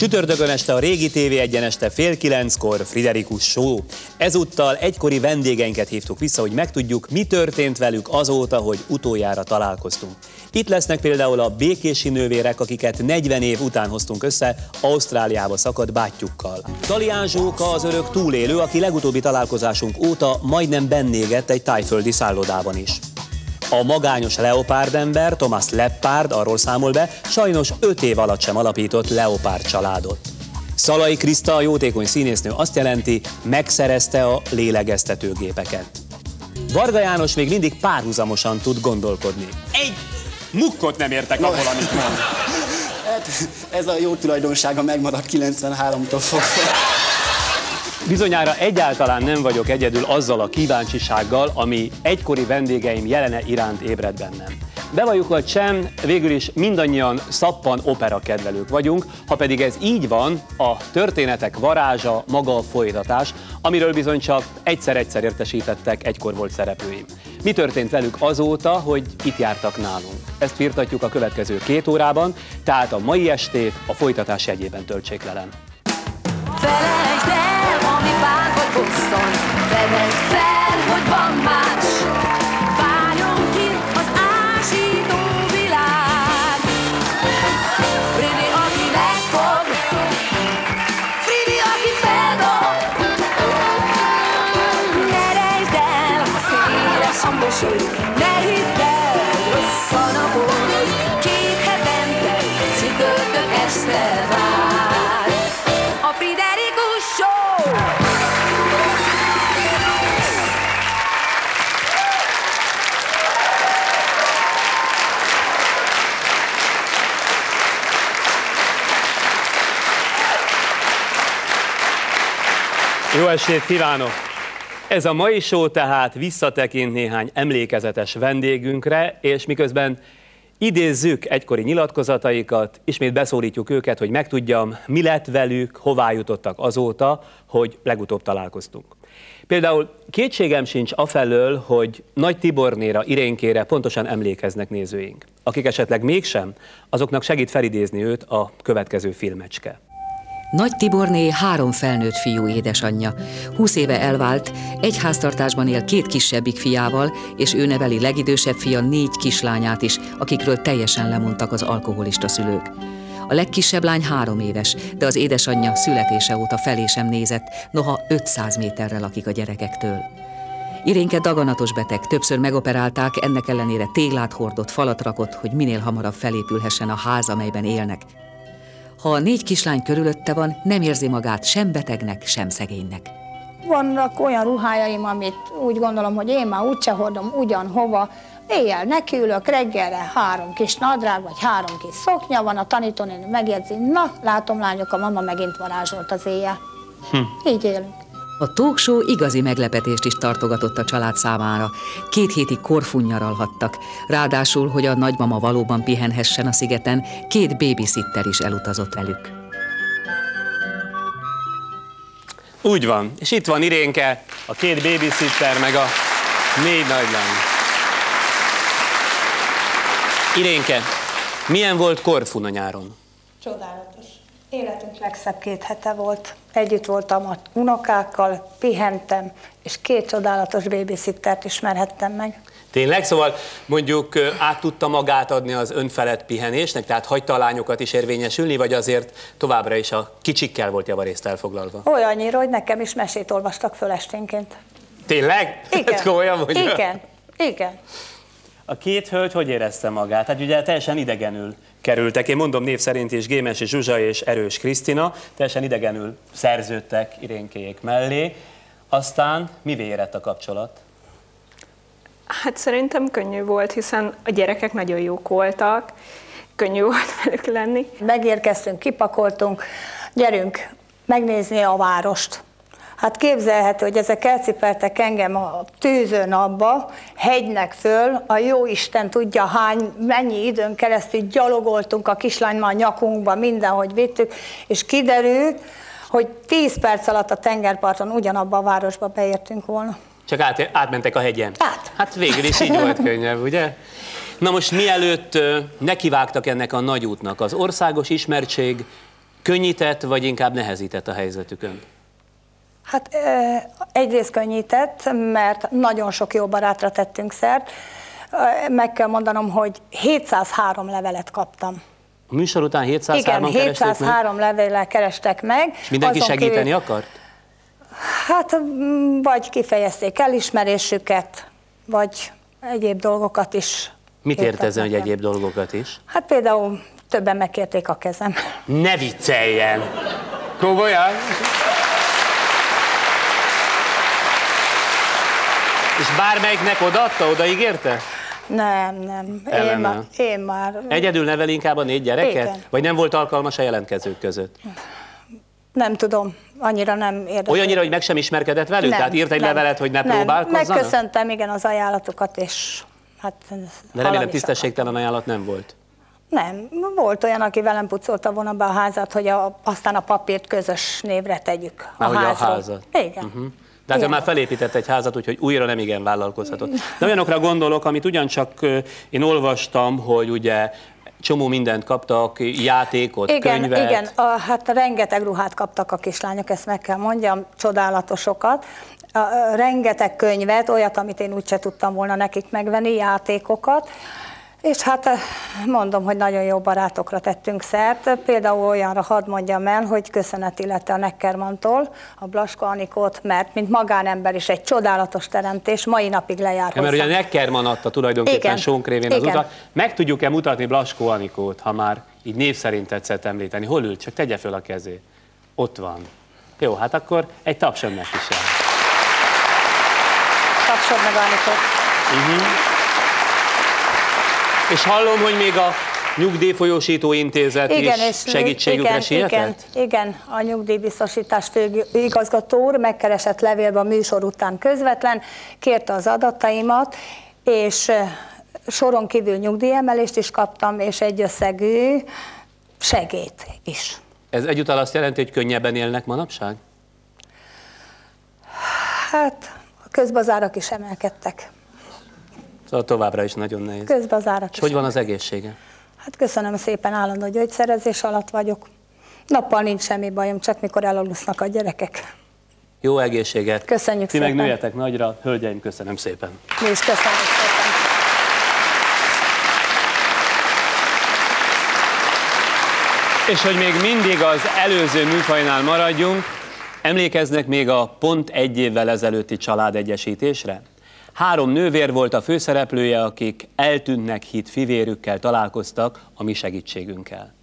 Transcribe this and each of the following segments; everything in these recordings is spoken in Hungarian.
Csütörtökön este a Régi TV egyeneste fél kilenckor Friderikus Show. Ezúttal egykori vendégeinket hívtuk vissza, hogy megtudjuk, mi történt velük azóta, hogy utoljára találkoztunk. Itt lesznek például a békési nővérek, akiket 40 év után hoztunk össze Ausztráliába szakadt bátyjukkal. Talián Zsóka az örök túlélő, aki legutóbbi találkozásunk óta majdnem bennégett egy tájföldi szállodában is. A magányos leopárdember, Thomas Leppard arról számol be, sajnos 5 év alatt sem alapított leopárd családot. Szalai Kriszta, a jótékony színésznő azt jelenti, megszerezte a lélegeztetőgépeket. Varga János még mindig párhuzamosan tud gondolkodni. Egy mukkot nem értek abból, amit mond. Hát, ez a jó tulajdonsága megmaradt 93-tól fogva. Bizonyára egyáltalán nem vagyok egyedül azzal a kíváncsisággal, ami egykori vendégeim jelene iránt ébred bennem. Bevalljuk vagy sem, végül is mindannyian szappan opera kedvelők vagyunk, ha pedig ez így van, a történetek varázsa maga a folytatás, amiről bizony csak egyszer-egyszer értesítettek egykor volt szereplőim. Mi történt velük azóta, hogy itt jártak nálunk? Ezt firtatjuk a következő két órában, tehát a mai estét a folytatás jegyében töltsék velem. Ami bosszon, fedezd fel, hogy van más. Jó estét kívánok! Ez a mai show tehát visszatekint néhány emlékezetes vendégünkre, és miközben idézzük egykori nyilatkozataikat, ismét beszólítjuk őket, hogy megtudjam, mi lett velük, hová jutottak azóta, hogy legutóbb találkoztunk. Például kétségem sincs afelől, hogy Nagy Tibornéra, Irénkére pontosan emlékeznek nézőink. Akik esetleg mégsem, azoknak segít felidézni őt a következő filmecske. Nagy Tiborné három felnőtt fiú édesanyja. Húsz éve elvált, egy háztartásban él két kisebbik fiával, és ő neveli legidősebb fia négy kislányát is, akikről teljesen lemondtak az alkoholista szülők. A legkisebb lány három éves, de az édesanyja születése óta felé sem nézett, noha 500 méterre lakik a gyerekektől. Irénke daganatos beteg, többször megoperálták, ennek ellenére téglát hordott, falat rakott, hogy minél hamarabb felépülhessen a ház, amelyben élnek. Ha a négy kislány körülötte van, nem érzi magát sem betegnek, sem szegénynek. Vannak olyan ruhájaim, amit úgy gondolom, hogy én már úgyse hordom ugyanhova. Éjjel nekiülök, reggelre három kis nadrág, vagy három kis szoknya van, a tanítónéni megjegyzi, na, látom lányok, a mama megint varázsolt az éjjel. Hm. Így élünk. A talk show igazi meglepetést is tartogatott a család számára. Két hétig korfunnyaralhattak, ráadásul, hogy a nagymama valóban pihenhessen a szigeten, két babysitter is elutazott velük. Úgy van. És itt van Irénke, a két babysitter, meg a négy nagylány. Irénke, milyen volt Korfuna nyáron? Csodálatos. Életünk legszebb két hete volt. Együtt voltam a unokákkal, pihentem, és két csodálatos babysittert ismerhettem meg. Tényleg? Szóval mondjuk át tudta magát adni az önfelett pihenésnek, tehát hagyta a lányokat is érvényesülni, vagy azért továbbra is a kicsikkel volt javarészt elfoglalva? Olyannyira, hogy nekem is mesét olvastak föl esténként. Tényleg? Igen. Ez komolyan mondja? Igen. Igen. A két hölgy hogy érezte magát? Hát ugye teljesen idegenül kerültek. Én mondom név szerint is Gémesi Zsuzsa és Erős Krisztina, teljesen idegenül szerződtek Irénkéjék mellé. Aztán mivé érett a kapcsolat? Hát szerintem könnyű volt, hiszen a gyerekek nagyon jók voltak, könnyű volt velük lenni. Megérkeztünk, kipakoltunk, gyerünk megnézni a várost. Hát képzelhető, hogy ezek elcipeltek engem a tűző napba, hegynek föl, a jó Isten tudja hány, mennyi időn keresztül gyalogoltunk a kislánymal a nyakunkba, mindenhogy vittük, és kiderült, hogy 10 perc alatt a tengerparton ugyanabba a városba beértünk volna. Csak át, átmentek a hegyen? Át. Hát végül is így volt könnyebb, ugye? Na most mielőtt nekivágtak ennek a nagy útnak, az országos ismertség Könnyített, vagy inkább nehezített a helyzetükön? Hát egyrészt könnyített, mert nagyon sok jó barátra tettünk szert. Meg kell mondanom, hogy 703 levelet kaptam. A műsor után 703-an Igen, keresték meg, 703 levéllel kerestek meg. és mindenki Azon segíteni kívül- akart? Hát vagy kifejezték elismerésüket, vagy egyéb dolgokat is. Mit ért ezen, hogy egyéb dolgokat is? Hát például többen megkérték a kezem. Ne vicceljen! Komolyan? És bármelyiknek odaadta, odaígérte? Nem, nem. Én, már, én már Egyedül nevel inkább a négy gyereket? Igen. Vagy nem volt alkalmas a jelentkezők között? nem tudom, annyira nem érdekel. Olyannyira, hogy meg sem ismerkedett velük? Tehát írt egy nem, levelet, hogy ne nem. próbálkozzanak? Megköszöntem, igen, az ajánlatokat, és hát... De remélem tisztességtelen ajánlat nem volt. Nem, volt olyan, aki velem pucolta volna be a házat, hogy a, aztán a papírt közös névre tegyük a Már a házról. házat. Igen. Uh-huh. De hát ő már felépített egy házat, úgyhogy újra nem igen vállalkozhatott. De olyanokra gondolok, amit ugyancsak én olvastam, hogy ugye csomó mindent kaptak, játékot, Igen, könyvet. igen, a, hát rengeteg ruhát kaptak a kislányok, ezt meg kell mondjam, csodálatosokat. A, a, rengeteg könyvet, olyat, amit én úgyse tudtam volna nekik megvenni, játékokat. És hát eh, mondom, hogy nagyon jó barátokra tettünk szert. Például olyanra hadd mondjam el, hogy köszönet illette a Neckermantól, a Blaska Anikót, mert mint magánember is egy csodálatos teremtés, mai napig lejár Ja, mert ugye hozzám. Neckerman adta tulajdonképpen Igen. Sónkrévén az utat. Meg tudjuk-e mutatni Blaskó Anikót, ha már így név szerint tetszett említeni? Hol ül? Csak tegye föl a kezét. Ott van. Jó, hát akkor egy taps önnek is jár. Tapsod meg Anikót. És hallom, hogy még a nyugdíjfolyósító intézet Igen, is és segítségükre igen, sietett? igen, igen, a nyugdíjbiztosítás főigazgató úr megkeresett levélbe a műsor után közvetlen, kérte az adataimat, és soron kívül nyugdíjemelést is kaptam, és egy összegű segét is. Ez egyúttal azt jelenti, hogy könnyebben élnek manapság? Hát a közbazárak is emelkedtek. Szóval továbbra is nagyon nehéz. Közbazárak És is. hogy van az egészsége? Hát köszönöm szépen, állandó gyógyszerezés alatt vagyok. Nappal nincs semmi bajom, csak mikor elalusznak a gyerekek. Jó egészséget! Köszönjük Ti meg szépen. nőjetek nagyra, hölgyeim, köszönöm szépen! Mi is köszönjük szépen. És hogy még mindig az előző műfajnál maradjunk, emlékeznek még a pont egy évvel ezelőtti családegyesítésre? Három nővér volt a főszereplője, akik eltűnnek hit fivérükkel találkoztak a mi segítségünkkel.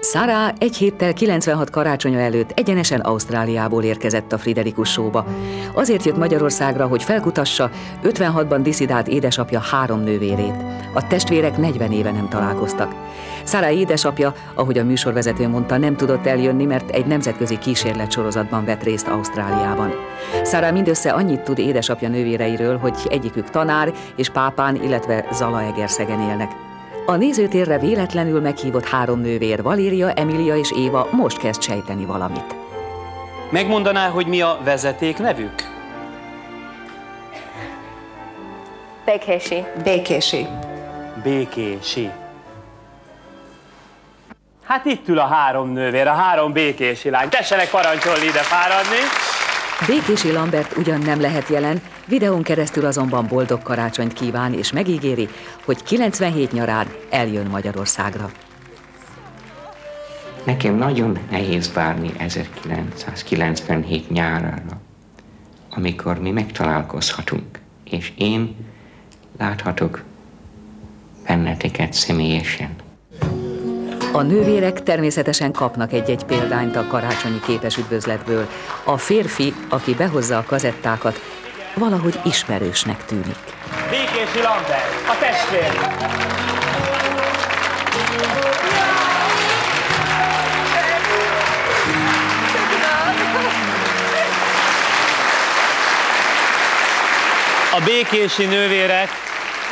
Sarah egy héttel 96 karácsonya előtt egyenesen Ausztráliából érkezett a Friderikus showba. Azért jött Magyarországra, hogy felkutassa 56-ban diszidált édesapja három nővérét. A testvérek 40 éve nem találkoztak. Sarah édesapja, ahogy a műsorvezető mondta, nem tudott eljönni, mert egy nemzetközi kísérletsorozatban vett részt Ausztráliában. Sarah mindössze annyit tud édesapja nővéreiről, hogy egyikük tanár és pápán, illetve Zalaegerszegen élnek. A nézőtérre véletlenül meghívott három nővér, Valéria, Emilia és Éva most kezd sejteni valamit. Megmondaná, hogy mi a vezeték nevük? Békési. Békési. Békési. Hát itt ül a három nővér, a három békési lány. Tessenek parancsolni ide fáradni. Békési Lambert ugyan nem lehet jelen, videón keresztül azonban boldog karácsonyt kíván és megígéri, hogy 97 nyarán eljön Magyarországra. Nekem nagyon nehéz várni 1997 nyárára, amikor mi megtalálkozhatunk, és én láthatok benneteket személyesen. A nővérek természetesen kapnak egy-egy példányt a karácsonyi képes üdvözletből. A férfi, aki behozza a kazettákat, valahogy ismerősnek tűnik. Békési Lambert, a testvér. A békési nővérek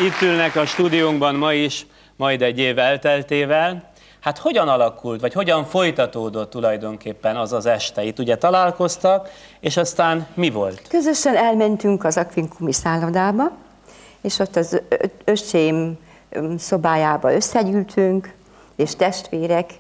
itt ülnek a stúdiónkban ma is, majd egy év elteltével. Hát hogyan alakult, vagy hogyan folytatódott tulajdonképpen az az este? Itt ugye találkoztak, és aztán mi volt? Közösen elmentünk az Aquincumi szállodába, és ott az öcsém szobájába összegyűltünk, és testvérek,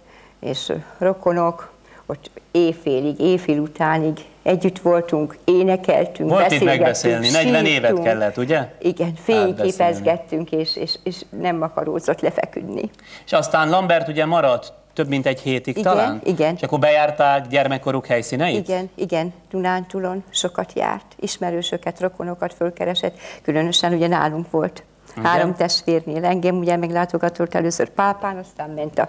és rokonok, ott éjfélig, éjfél utánig együtt voltunk, énekeltünk, Volt itt beszélgettünk, megbeszélni, 40 évet kellett, ugye? Igen, fényképezgettünk, és, és, és nem akaródzott lefeküdni. És aztán Lambert ugye maradt több mint egy hétig Igen, talán? igen. És akkor bejárták gyermekkoruk helyszíneit? Igen, igen, Dunántúlon sokat járt, ismerősöket, rokonokat fölkeresett, különösen ugye nálunk volt. Igen? Három testvérnél engem ugye meglátogatott először pápán, aztán ment a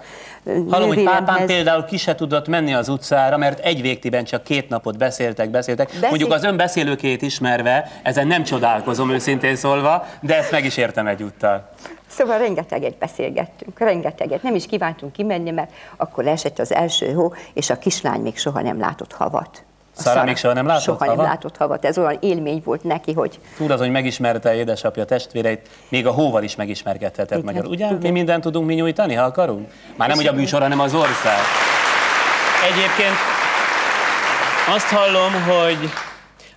Hallom, hogy pápán például ki se tudott menni az utcára, mert egy végtiben csak két napot beszéltek, beszéltek. Beszél- Mondjuk az ön beszélőkét ismerve, ezen nem csodálkozom őszintén szólva, de ezt meg is értem egyúttal. Szóval rengeteget beszélgettünk, rengeteget. Nem is kívántunk kimenni, mert akkor esett az első hó, és a kislány még soha nem látott havat. A Szara még soha nem látott soha havat? nem látott havat. Ez olyan élmény volt neki, hogy Túl az, hogy megismerte édesapja testvéreit, még a hóval is megismerkedhetett Igen, magyarul. Ugye? igen. Mi mindent tudunk mi nyújtani, ha akarunk? Már nem, hogy a műsor, hanem az ország. Egyébként azt hallom, hogy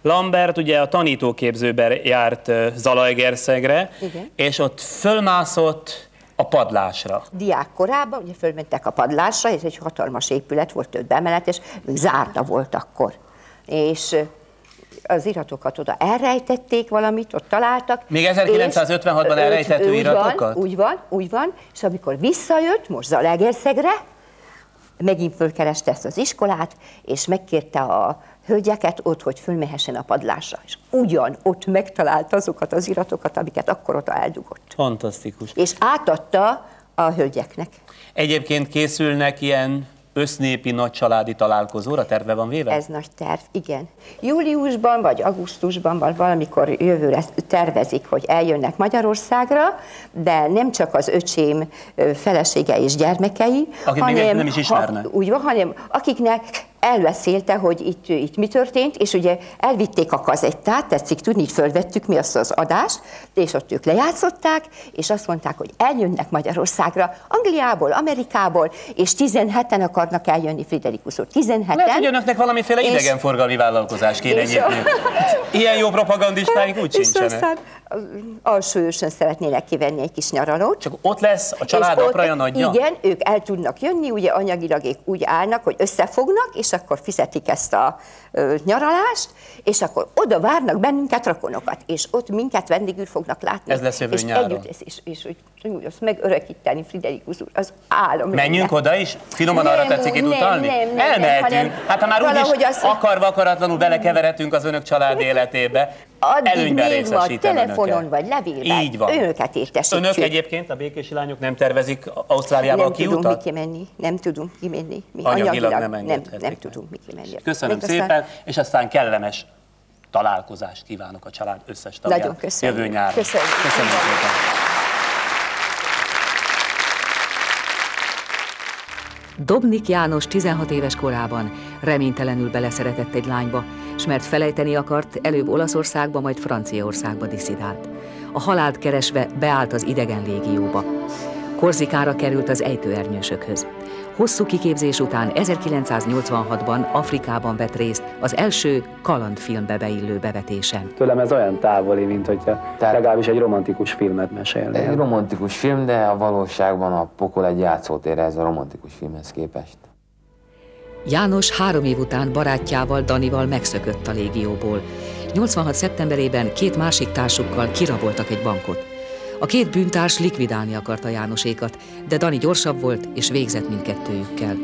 Lambert ugye a tanítóképzőben járt Zalaegerszegre, Igen. és ott fölmászott a padlásra. diák korában, ugye fölmentek a padlásra, ez egy hatalmas épület volt, több emeletes, még zárta volt akkor. És az iratokat oda elrejtették valamit, ott találtak. Még 1956-ban és- elrejtett úgy iratokat? Van, úgy van, úgy van, és amikor visszajött, most Zalaegerszegre, megint fölkereste ezt az iskolát, és megkérte a hölgyeket ott, hogy fölmehessen a padlásra. És ugyan ott megtalálta azokat az iratokat, amiket akkor ott eldugott. Fantasztikus. És átadta a hölgyeknek. Egyébként készülnek ilyen össznépi nagycsaládi találkozóra, terve van véve? Ez nagy terv, igen. Júliusban vagy augusztusban, vagy valamikor jövőre tervezik, hogy eljönnek Magyarországra, de nem csak az öcsém felesége és gyermekei, Akik még nem is ismernek. Ha, úgy van, hanem akiknek elbeszélte, hogy itt, itt mi történt, és ugye elvitték a kazettát, tetszik tudni, így fölvettük mi azt az adást, és ott ők lejátszották, és azt mondták, hogy eljönnek Magyarországra, Angliából, Amerikából, és 17-en akarnak eljönni Friderikusról. 17-en. Lehet, hogy önöknek valamiféle És- idegenforgalmi vállalkozás kéne nyitni. Ilyen jó propagandistáink úgy és sincsenek. aztán alsóősön szeretnének kivenni egy kis nyaralót. Csak ott lesz a család apraja nagyja? Igen, ők el tudnak jönni, ugye anyagilag úgy állnak, hogy összefognak, és akkor fizetik ezt a ö, nyaralást, és akkor oda várnak bennünket rokonokat, és ott minket vendégül fognak látni. Ez lesz jövő és nyáron. Együtt, és, és, és, és azt megörökíteni Friderikus úr, az álom Menjünk lenne. oda is? Finoman Nem, arra tetszik itt nem, utalni? nem, nem, nem, Elmehetünk. hanem hát ha már úgyis azt- akarva akaratlanul belekeveredtünk az önök család életébe, Addig előnyben még részesítem telefonon, önöket. vagy levélben. Így van. Önöket értesítjük. Önök egyébként, a békési lányok nem tervezik Ausztráliába a nem tudunk mi kiutat? kimenni, nem tudunk kimenni. Mi Anyagilag nem nem, nem meg. tudunk mi kimenni. Köszönöm Még szépen, aztán- és aztán kellemes találkozást kívánok a család összes tagjának. Nagyon köszönjük. Jövő nyáron. Köszönjük. Köszönöm szépen. Dobnik János 16 éves korában reménytelenül beleszeretett egy lányba, s mert felejteni akart, előbb Olaszországba, majd Franciaországba diszidált. A halált keresve beállt az idegen légióba. Korzikára került az ejtőernyősökhöz. Hosszú kiképzés után 1986-ban Afrikában vett részt az első kalandfilmbe beillő bevetésen. Tőlem ez olyan távoli, mint hogyha legalábbis egy romantikus filmet mesélnél. Egy romantikus film, de a valóságban a pokol egy játszótér ez a romantikus filmhez képest. János három év után barátjával, Danival megszökött a légióból. 86. szeptemberében két másik társukkal kiraboltak egy bankot. A két bűntárs likvidálni akarta Jánosékat, de Dani gyorsabb volt és végzett mindkettőjükkel.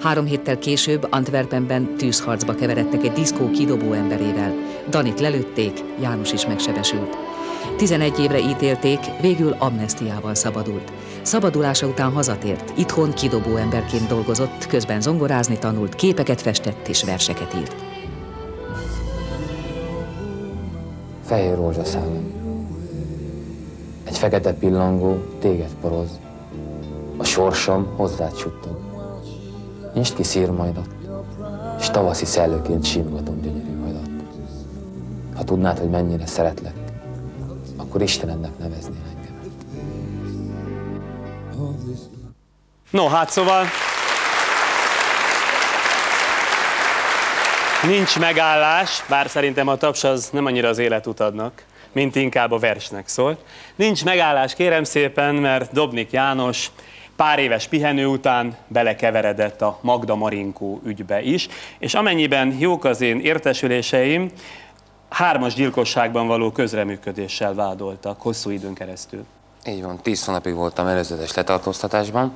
Három héttel később Antwerpenben tűzharcba keveredtek egy diszkó kidobó emberével. Danit lelőtték, János is megsebesült. 11 évre ítélték, végül amnestiával szabadult. Szabadulása után hazatért, itthon kidobó emberként dolgozott, közben zongorázni tanult, képeket festett és verseket írt. Fehér rózsaszálon. Egy fekete pillangó téged poroz. A sorsom hozzád suttog. Nyisd ki szírmajdat, és tavaszi szellőként simogatom gyönyörű hajdat. Ha tudnád, hogy mennyire szeretlek, akkor Istenednek neveznél engem. No, hát szóval... Nincs megállás, bár szerintem a taps az nem annyira az életutadnak, mint inkább a versnek szólt. Nincs megállás, kérem szépen, mert Dobnik János pár éves pihenő után belekeveredett a Magda Marinkó ügybe is, és amennyiben jók az én értesüléseim, hármas gyilkosságban való közreműködéssel vádoltak hosszú időn keresztül. Így van, tíz hónapig voltam előzetes letartóztatásban,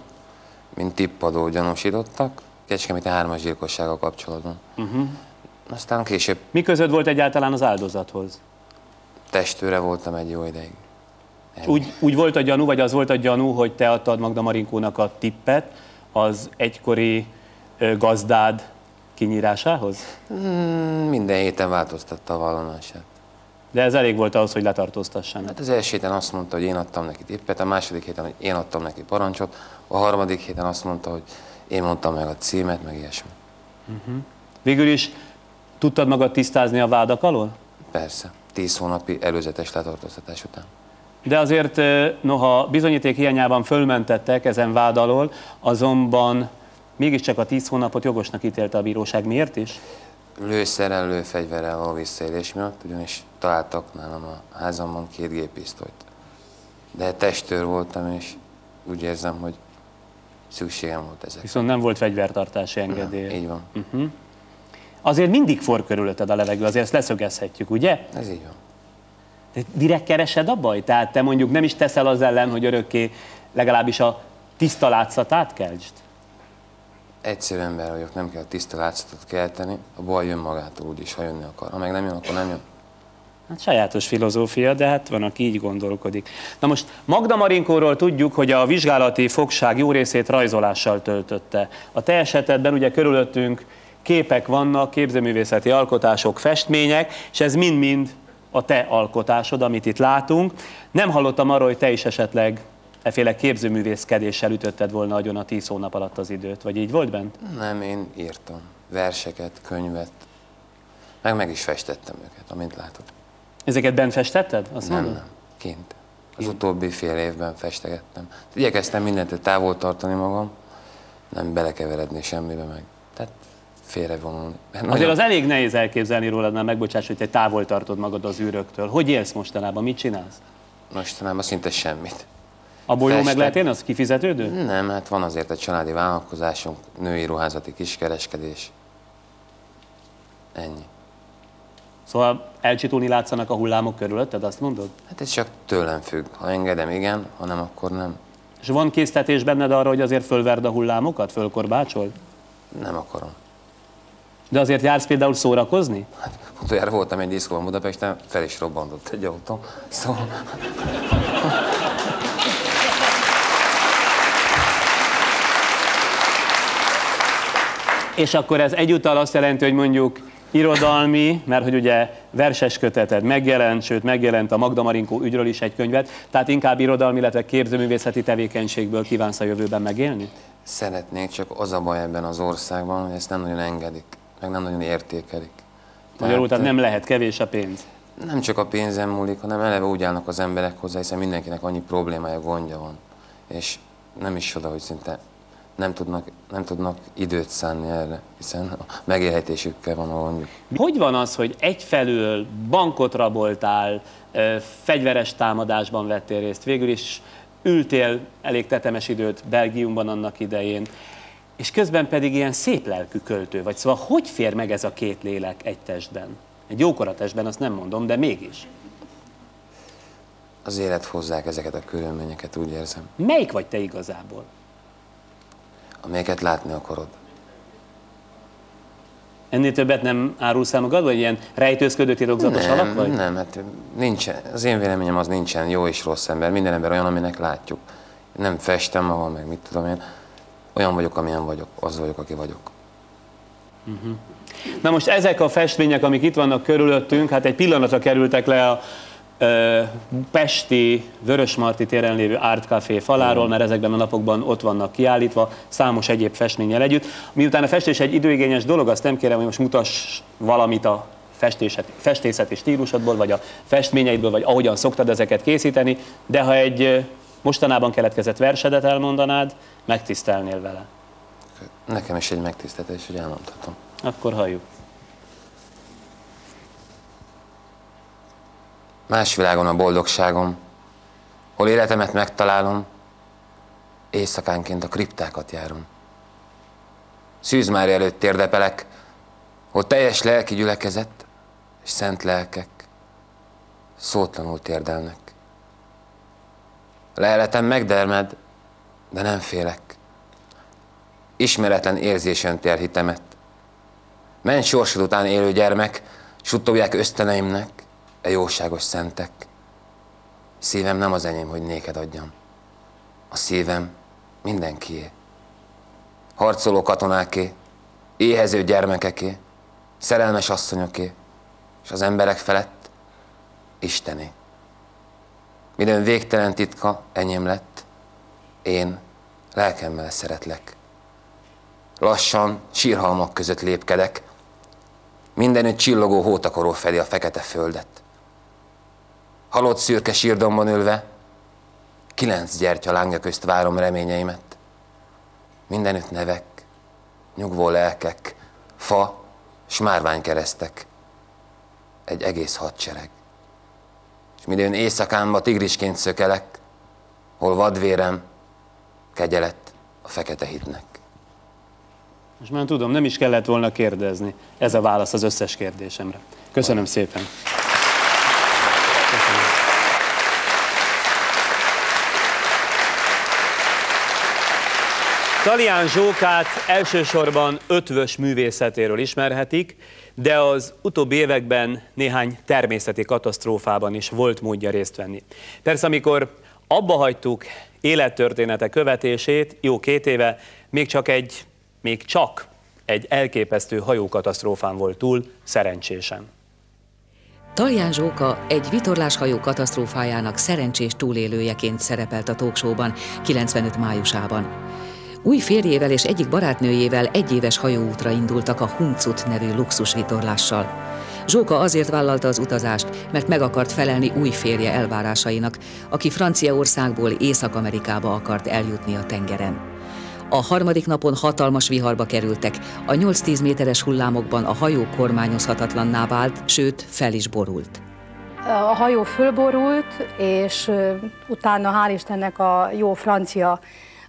mint tippadó gyanúsítottak, Kecskeméti hármas gyilkossága kapcsolatban. Uh-huh. Aztán később Mi között volt egyáltalán az áldozathoz? Testőre voltam egy jó ideig. Úgy, úgy volt a gyanú, vagy az volt a gyanú, hogy te adtad Magda Marinkónak a tippet az egykori gazdád kinyírásához? Mm, minden héten változtatta a vallomását. De ez elég volt ahhoz, hogy letartóztassanak. Hát az első héten azt mondta, hogy én adtam neki tippet, a második héten, hogy én adtam neki parancsot, a harmadik héten azt mondta, hogy én mondtam meg a címet, meg ilyesmi. Végül is tudtad magad tisztázni a vádak alól? Persze, tíz hónapi előzetes letartóztatás után. De azért, noha bizonyíték hiányában fölmentettek ezen vád alól, azonban mégiscsak a 10 hónapot jogosnak ítélte a bíróság. Miért is? Lőszerrel, lőfegyverrel való visszaélés miatt, ugyanis találtak nálam a házamban két géppisztolyt. De testőr voltam, és úgy érzem, hogy szükségem volt ezek. Viszont nem volt fegyvertartási engedély. Így van. Azért mindig for körülötted a levegő, azért ezt leszögezhetjük, ugye? Ez így van. De direkt keresed a baj? Tehát te mondjuk nem is teszel az ellen, hogy örökké legalábbis a tiszta látszatát keltsd? Egyszerű ember vagyok, nem kell tiszta látszatot kelteni, a baj jön magától úgyis, ha jönni akar. Ha meg nem jön, akkor nem jön. Hát sajátos filozófia, de hát van, aki így gondolkodik. Na most Magda Marinkóról tudjuk, hogy a vizsgálati fogság jó részét rajzolással töltötte. A te esetedben ugye körülöttünk képek vannak, képzőművészeti alkotások, festmények, és ez mind-mind a te alkotásod, amit itt látunk. Nem hallottam arról, hogy te is esetleg efféle képzőművészkedéssel ütötted volna agyon a tíz hónap alatt az időt, vagy így volt bent? Nem, én írtam verseket, könyvet, meg meg is festettem őket, amint látod. Ezeket bent festetted? Azt Nem, mondod? nem, kint. Az utóbbi fél évben festegettem. Igyekeztem mindentől távol tartani magam, nem belekeveredni semmibe meg. Tehát félrevonulni. Mert Azért nagyon- az elég nehéz elképzelni rólad, már megbocsáss, hogy te távol tartod magad az űröktől. Hogy élsz mostanában? Mit csinálsz? Mostanában szinte semmit. Jó meg Festek. lehet élni? Az kifizetődő? Nem, hát van azért egy családi vállalkozásunk, női ruházati kiskereskedés. Ennyi. Szóval elcsitulni látszanak a hullámok körülötted, azt mondod? Hát ez csak tőlem függ. Ha engedem, igen, ha nem, akkor nem. És van késztetés benned arra, hogy azért fölverd a hullámokat, fölkorbácsol? Nem akarom. De azért jársz például szórakozni? Utoljára voltam egy diszkóban Budapesten, fel is robbantott egy autó. Szóval És akkor ez egyúttal azt jelenti, hogy mondjuk irodalmi, mert hogy ugye verses köteted megjelent, sőt megjelent a Magda Marinkó ügyről is egy könyvet, tehát inkább irodalmi, illetve képzőművészeti tevékenységből kívánsz a jövőben megélni? szeretnék, csak az a baj ebben az országban, hogy ezt nem nagyon engedik, meg nem nagyon értékelik. Magyarul, tehát nem lehet kevés a pénz. nem csak a pénzem múlik, hanem eleve úgy állnak az emberek hozzá, hiszen mindenkinek annyi problémája, gondja van. És nem is oda, hogy szinte nem tudnak, nem tudnak időt szánni erre, hiszen a megélhetésükkel van a gondjuk. Hogy van az, hogy egyfelől bankot raboltál, fegyveres támadásban vettél részt, végül is ültél elég tetemes időt Belgiumban annak idején, és közben pedig ilyen szép lelkű költő vagy. Szóval hogy fér meg ez a két lélek egy testben? Egy jókora testben, azt nem mondom, de mégis. Az élet hozzák ezeket a körülményeket, úgy érzem, Melyik vagy te igazából? amelyeket látni akarod. Ennél többet nem árulsz el magad, vagy ilyen rejtőzködő titokzatos alak Nem, vagy? nem, hát nincsen, az én véleményem az nincsen jó és rossz ember. Minden ember olyan, aminek látjuk. Nem festem magam, meg mit tudom én. Olyan vagyok, amilyen vagyok. Az vagyok, aki vagyok. Na most ezek a festmények, amik itt vannak körülöttünk, hát egy pillanatra kerültek le a ö, Pesti Vörösmarty téren lévő Art Café faláról, mert ezekben a napokban ott vannak kiállítva, számos egyéb festménnyel együtt. Miután a festés egy időigényes dolog, azt nem kérem, hogy most mutass valamit a festéset, festészeti stílusodból, vagy a festményeidből, vagy ahogyan szoktad ezeket készíteni, de ha egy mostanában keletkezett versedet elmondanád, megtisztelnél vele. Nekem is egy megtiszteltetés, hogy elmondhatom. Akkor halljuk. Más világon a boldogságom, hol életemet megtalálom, éjszakánként a kriptákat járom. Szűz már előtt térdepelek, hogy teljes lelki gyülekezet és szent lelkek szótlanul térdelnek. Leletem megdermed, de nem félek. Ismeretlen érzésen tér hitemet. Menj sorsod után élő gyermek, suttogják öszteneimnek, e jóságos szentek. Szívem nem az enyém, hogy néked adjam. A szívem mindenkié. Harcoló katonáké, éhező gyermekeké, szerelmes asszonyoké, és az emberek felett Istené. Minden végtelen titka enyém lett, én lelkemmel szeretlek. Lassan sírhalmak között lépkedek, mindenütt csillogó hótakoró fedi a fekete földet. Halott szürke sírdomban ülve, kilenc gyertya lángja közt várom reményeimet. Mindenütt nevek, nyugvó lelkek, fa, s márványkeresztek. Egy egész hadsereg. És midőn éjszakámba tigrisként szökelek, hol vadvérem, kegyelet a fekete hitnek. Most már tudom, nem is kellett volna kérdezni. Ez a válasz az összes kérdésemre. Köszönöm szépen. Köszönöm. Talián Zsókát elsősorban ötvös művészetéről ismerhetik, de az utóbbi években néhány természeti katasztrófában is volt módja részt venni. Persze, amikor abba hagytuk élettörténete követését, jó két éve, még csak egy, még csak egy elképesztő hajókatasztrófán volt túl, szerencsésen. Talján Zsóka egy vitorláshajó katasztrófájának szerencsés túlélőjeként szerepelt a talkshowban 95 májusában. Új férjével és egyik barátnőjével egyéves hajóútra indultak a Huncut nevű luxusvitorlással. Zsóka azért vállalta az utazást, mert meg akart felelni új férje elvárásainak, aki Franciaországból Észak-Amerikába akart eljutni a tengeren. A harmadik napon hatalmas viharba kerültek, a 8-10 méteres hullámokban a hajó kormányozhatatlanná vált, sőt fel is borult. A hajó fölborult, és utána hál' Istennek a jó francia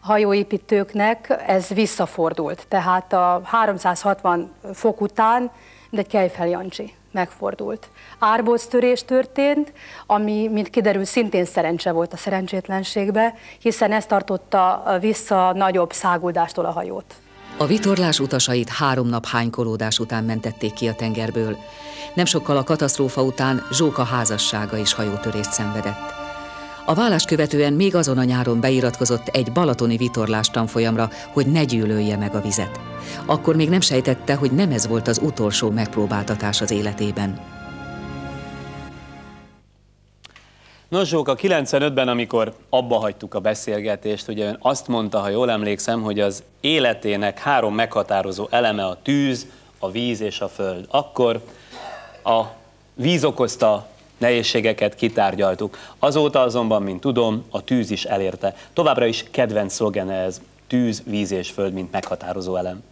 hajóépítőknek ez visszafordult. Tehát a 360 fok után, de Kejfel Jancsi megfordult. Árbóctörés történt, ami, mint kiderül, szintén szerencse volt a szerencsétlenségbe, hiszen ez tartotta vissza nagyobb száguldástól a hajót. A vitorlás utasait három nap hánykolódás után mentették ki a tengerből. Nem sokkal a katasztrófa után Zsóka házassága is hajótörést szenvedett. A vállás követően még azon a nyáron beiratkozott egy balatoni vitorlás tanfolyamra, hogy ne gyűlölje meg a vizet. Akkor még nem sejtette, hogy nem ez volt az utolsó megpróbáltatás az életében. Nos, Zsóka, 95-ben, amikor abba hagytuk a beszélgetést, ugye ön azt mondta, ha jól emlékszem, hogy az életének három meghatározó eleme a tűz, a víz és a föld. Akkor a víz okozta nehézségeket kitárgyaltuk. Azóta azonban, mint tudom, a tűz is elérte. Továbbra is kedvenc szlogene ez, tűz, víz és föld, mint meghatározó elem.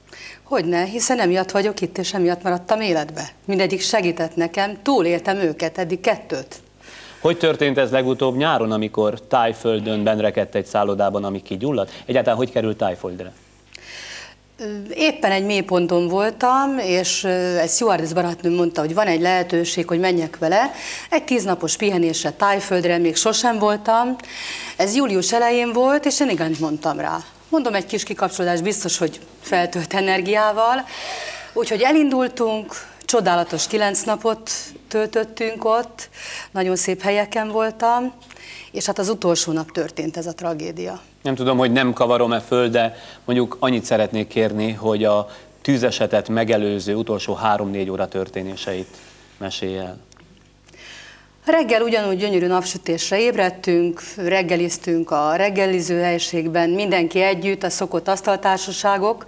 Hogyne, hiszen emiatt vagyok itt, és emiatt maradtam életbe. Mindegyik segített nekem, túléltem őket, eddig kettőt. Hogy történt ez legutóbb nyáron, amikor Tájföldön benrekedt egy szállodában, ami kigyulladt? Egyáltalán hogy került Tájföldre? Éppen egy mélyponton voltam, és egy stewardess barátnőm mondta, hogy van egy lehetőség, hogy menjek vele. Egy tíznapos pihenésre Tájföldre még sosem voltam. Ez július elején volt, és én igent mondtam rá. Mondom, egy kis kikapcsolódás biztos, hogy feltölt energiával. Úgyhogy elindultunk, csodálatos kilenc napot töltöttünk ott, nagyon szép helyeken voltam, és hát az utolsó nap történt ez a tragédia. Nem tudom, hogy nem kavarom-e föl, de mondjuk annyit szeretnék kérni, hogy a tűzesetet megelőző utolsó három-négy óra történéseit mesélj el. Reggel ugyanúgy gyönyörű napsütésre ébredtünk, reggeliztünk a reggeliző helységben, mindenki együtt, a szokott asztaltársaságok.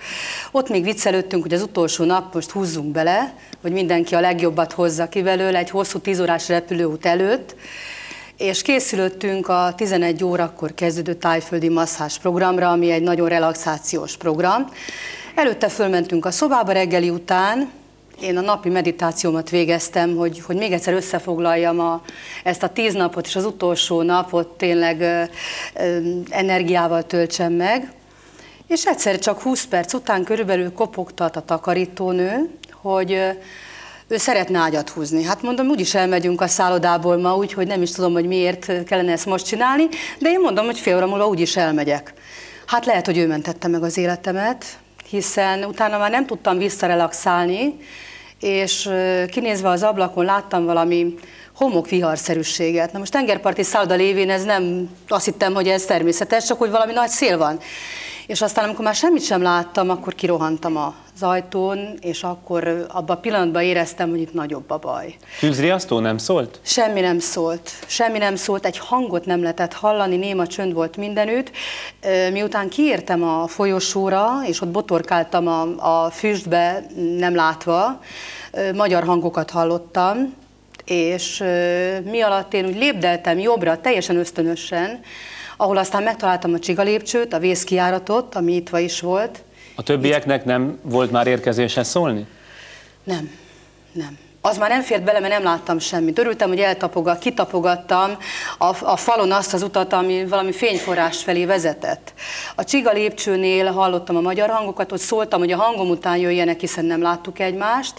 Ott még viccelődtünk, hogy az utolsó nap most húzzunk bele, hogy mindenki a legjobbat hozza ki belőle egy hosszú tíz órás repülőút előtt és készülöttünk a 11 órakor kezdődő tájföldi masszás programra, ami egy nagyon relaxációs program. Előtte fölmentünk a szobába reggeli után, én a napi meditációmat végeztem, hogy, hogy még egyszer összefoglaljam a, ezt a tíz napot, és az utolsó napot tényleg ö, ö, energiával töltsem meg. És egyszer csak 20 perc után körülbelül kopogtat a takarítónő, hogy ő szeretne ágyat húzni. Hát mondom, úgyis elmegyünk a szállodából ma, úgyhogy nem is tudom, hogy miért kellene ezt most csinálni, de én mondom, hogy fél óra múlva úgyis elmegyek. Hát lehet, hogy ő mentette meg az életemet, hiszen utána már nem tudtam visszarelaxálni, és kinézve az ablakon láttam valami homokviharszerűséget. Na most tengerparti szálloda lévén ez nem, azt hittem, hogy ez természetes, csak hogy valami nagy szél van. És aztán, amikor már semmit sem láttam, akkor kirohantam az ajtón, és akkor abban a pillanatban éreztem, hogy itt nagyobb a baj. Tűzriasztó nem szólt? Semmi nem szólt. Semmi nem szólt, egy hangot nem lehetett hallani, néma csönd volt mindenütt. Miután kiértem a folyosóra, és ott botorkáltam a, a füstbe, nem látva, magyar hangokat hallottam, és mi alatt én úgy lépdeltem jobbra, teljesen ösztönösen, ahol aztán megtaláltam a csiga lépcsőt, a vészkiáratot, ami itt is volt. A többieknek nem volt már érkezése szólni? Nem, nem. Az már nem fért bele, mert nem láttam semmit. Örültem, hogy eltapogat, kitapogattam a, a falon azt az utat, ami valami fényforrás felé vezetett. A csiga lépcsőnél hallottam a magyar hangokat, ott szóltam, hogy a hangom után jöjjenek, hiszen nem láttuk egymást.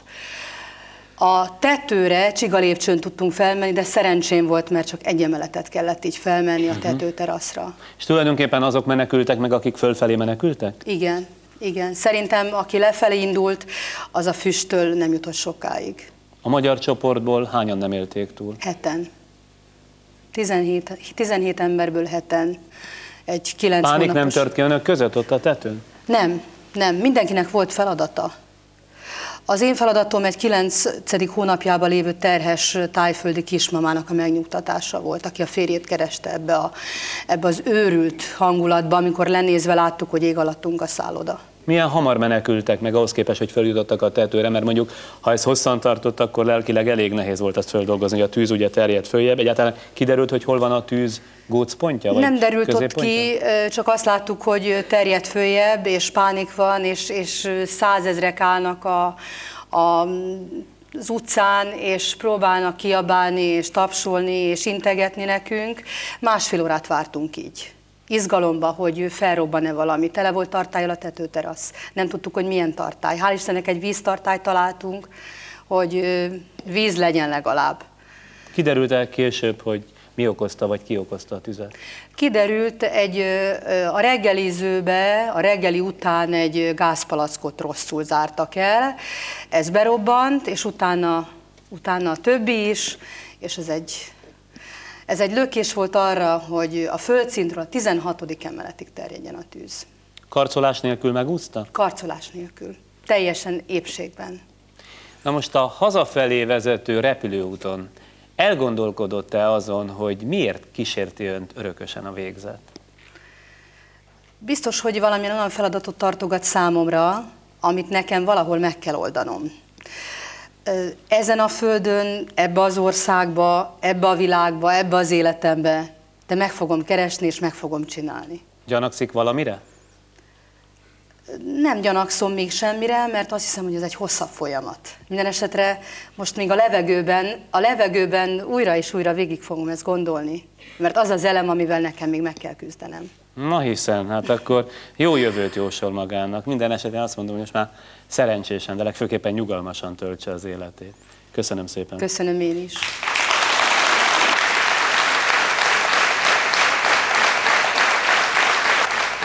A tetőre csigalépcsőn tudtunk felmenni, de szerencsém volt, mert csak egy emeletet kellett így felmenni a mhm. tetőteraszra. És tulajdonképpen azok menekültek meg, akik fölfelé menekültek? Igen, igen. Szerintem, aki lefelé indult, az a füsttől nem jutott sokáig. A magyar csoportból hányan nem élték túl? Heten. 17, 17 emberből heten. Egy 9 Pánik hónapos... nem tört ki önök között ott a tetőn? Nem, nem. Mindenkinek volt feladata. Az én feladatom egy 9. hónapjában lévő terhes tájföldi kismamának a megnyugtatása volt, aki a férjét kereste ebbe, a, ebbe az őrült hangulatba, amikor lenézve láttuk, hogy ég alattunk a szálloda. Milyen hamar menekültek meg ahhoz képest, hogy feljutottak a tetőre, mert mondjuk, ha ez hosszan tartott, akkor lelkileg elég nehéz volt azt földolgozni, hogy a tűz ugye terjedt följebb. Egyáltalán kiderült, hogy hol van a tűz gócpontja? Vagy Nem derült ott ki, csak azt láttuk, hogy terjedt följebb, és pánik van, és, és százezrek állnak a, a az utcán, és próbálnak kiabálni, és tapsolni, és integetni nekünk. Másfél órát vártunk így izgalomba, hogy felrobban-e valami. Tele volt tartályal a tetőterasz. Nem tudtuk, hogy milyen tartály. Hál' Istennek egy víztartályt találtunk, hogy víz legyen legalább. Kiderült el később, hogy mi okozta, vagy ki okozta a tüzet? Kiderült, egy, a reggelizőbe, a reggeli után egy gázpalackot rosszul zártak el, ez berobbant, és utána, utána a többi is, és ez egy ez egy lökés volt arra, hogy a földszintről a 16. emeletig terjedjen a tűz. Karcolás nélkül megúszta? Karcolás nélkül. Teljesen épségben. Na most a hazafelé vezető repülőúton elgondolkodott-e azon, hogy miért kísérti önt örökösen a végzet? Biztos, hogy valamilyen olyan feladatot tartogat számomra, amit nekem valahol meg kell oldanom ezen a földön, ebbe az országba, ebbe a világba, ebbe az életembe, de meg fogom keresni és meg fogom csinálni. Gyanakszik valamire? Nem gyanakszom még semmire, mert azt hiszem, hogy ez egy hosszabb folyamat. Minden esetre most még a levegőben, a levegőben újra és újra végig fogom ezt gondolni, mert az az elem, amivel nekem még meg kell küzdenem. Na hiszen, hát akkor jó jövőt jósol magának. Minden esetben azt mondom, hogy most már szerencsésen, de legfőképpen nyugalmasan töltse az életét. Köszönöm szépen. Köszönöm én is.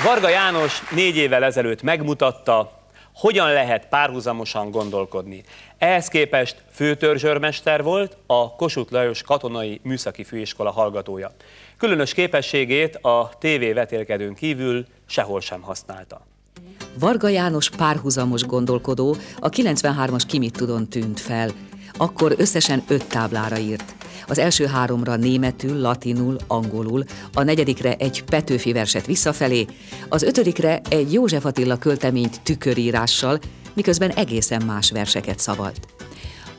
Varga János négy évvel ezelőtt megmutatta, hogyan lehet párhuzamosan gondolkodni. Ehhez képest főtörzsörmester volt, a Kossuth Lajos Katonai Műszaki Főiskola hallgatója. Különös képességét a TV vetélkedőn kívül sehol sem használta. Varga János párhuzamos gondolkodó a 93-as Kimit Tudon tűnt fel. Akkor összesen öt táblára írt. Az első háromra németül, latinul, angolul, a negyedikre egy Petőfi verset visszafelé, az ötödikre egy József Attila költeményt tükörírással, miközben egészen más verseket szavalt.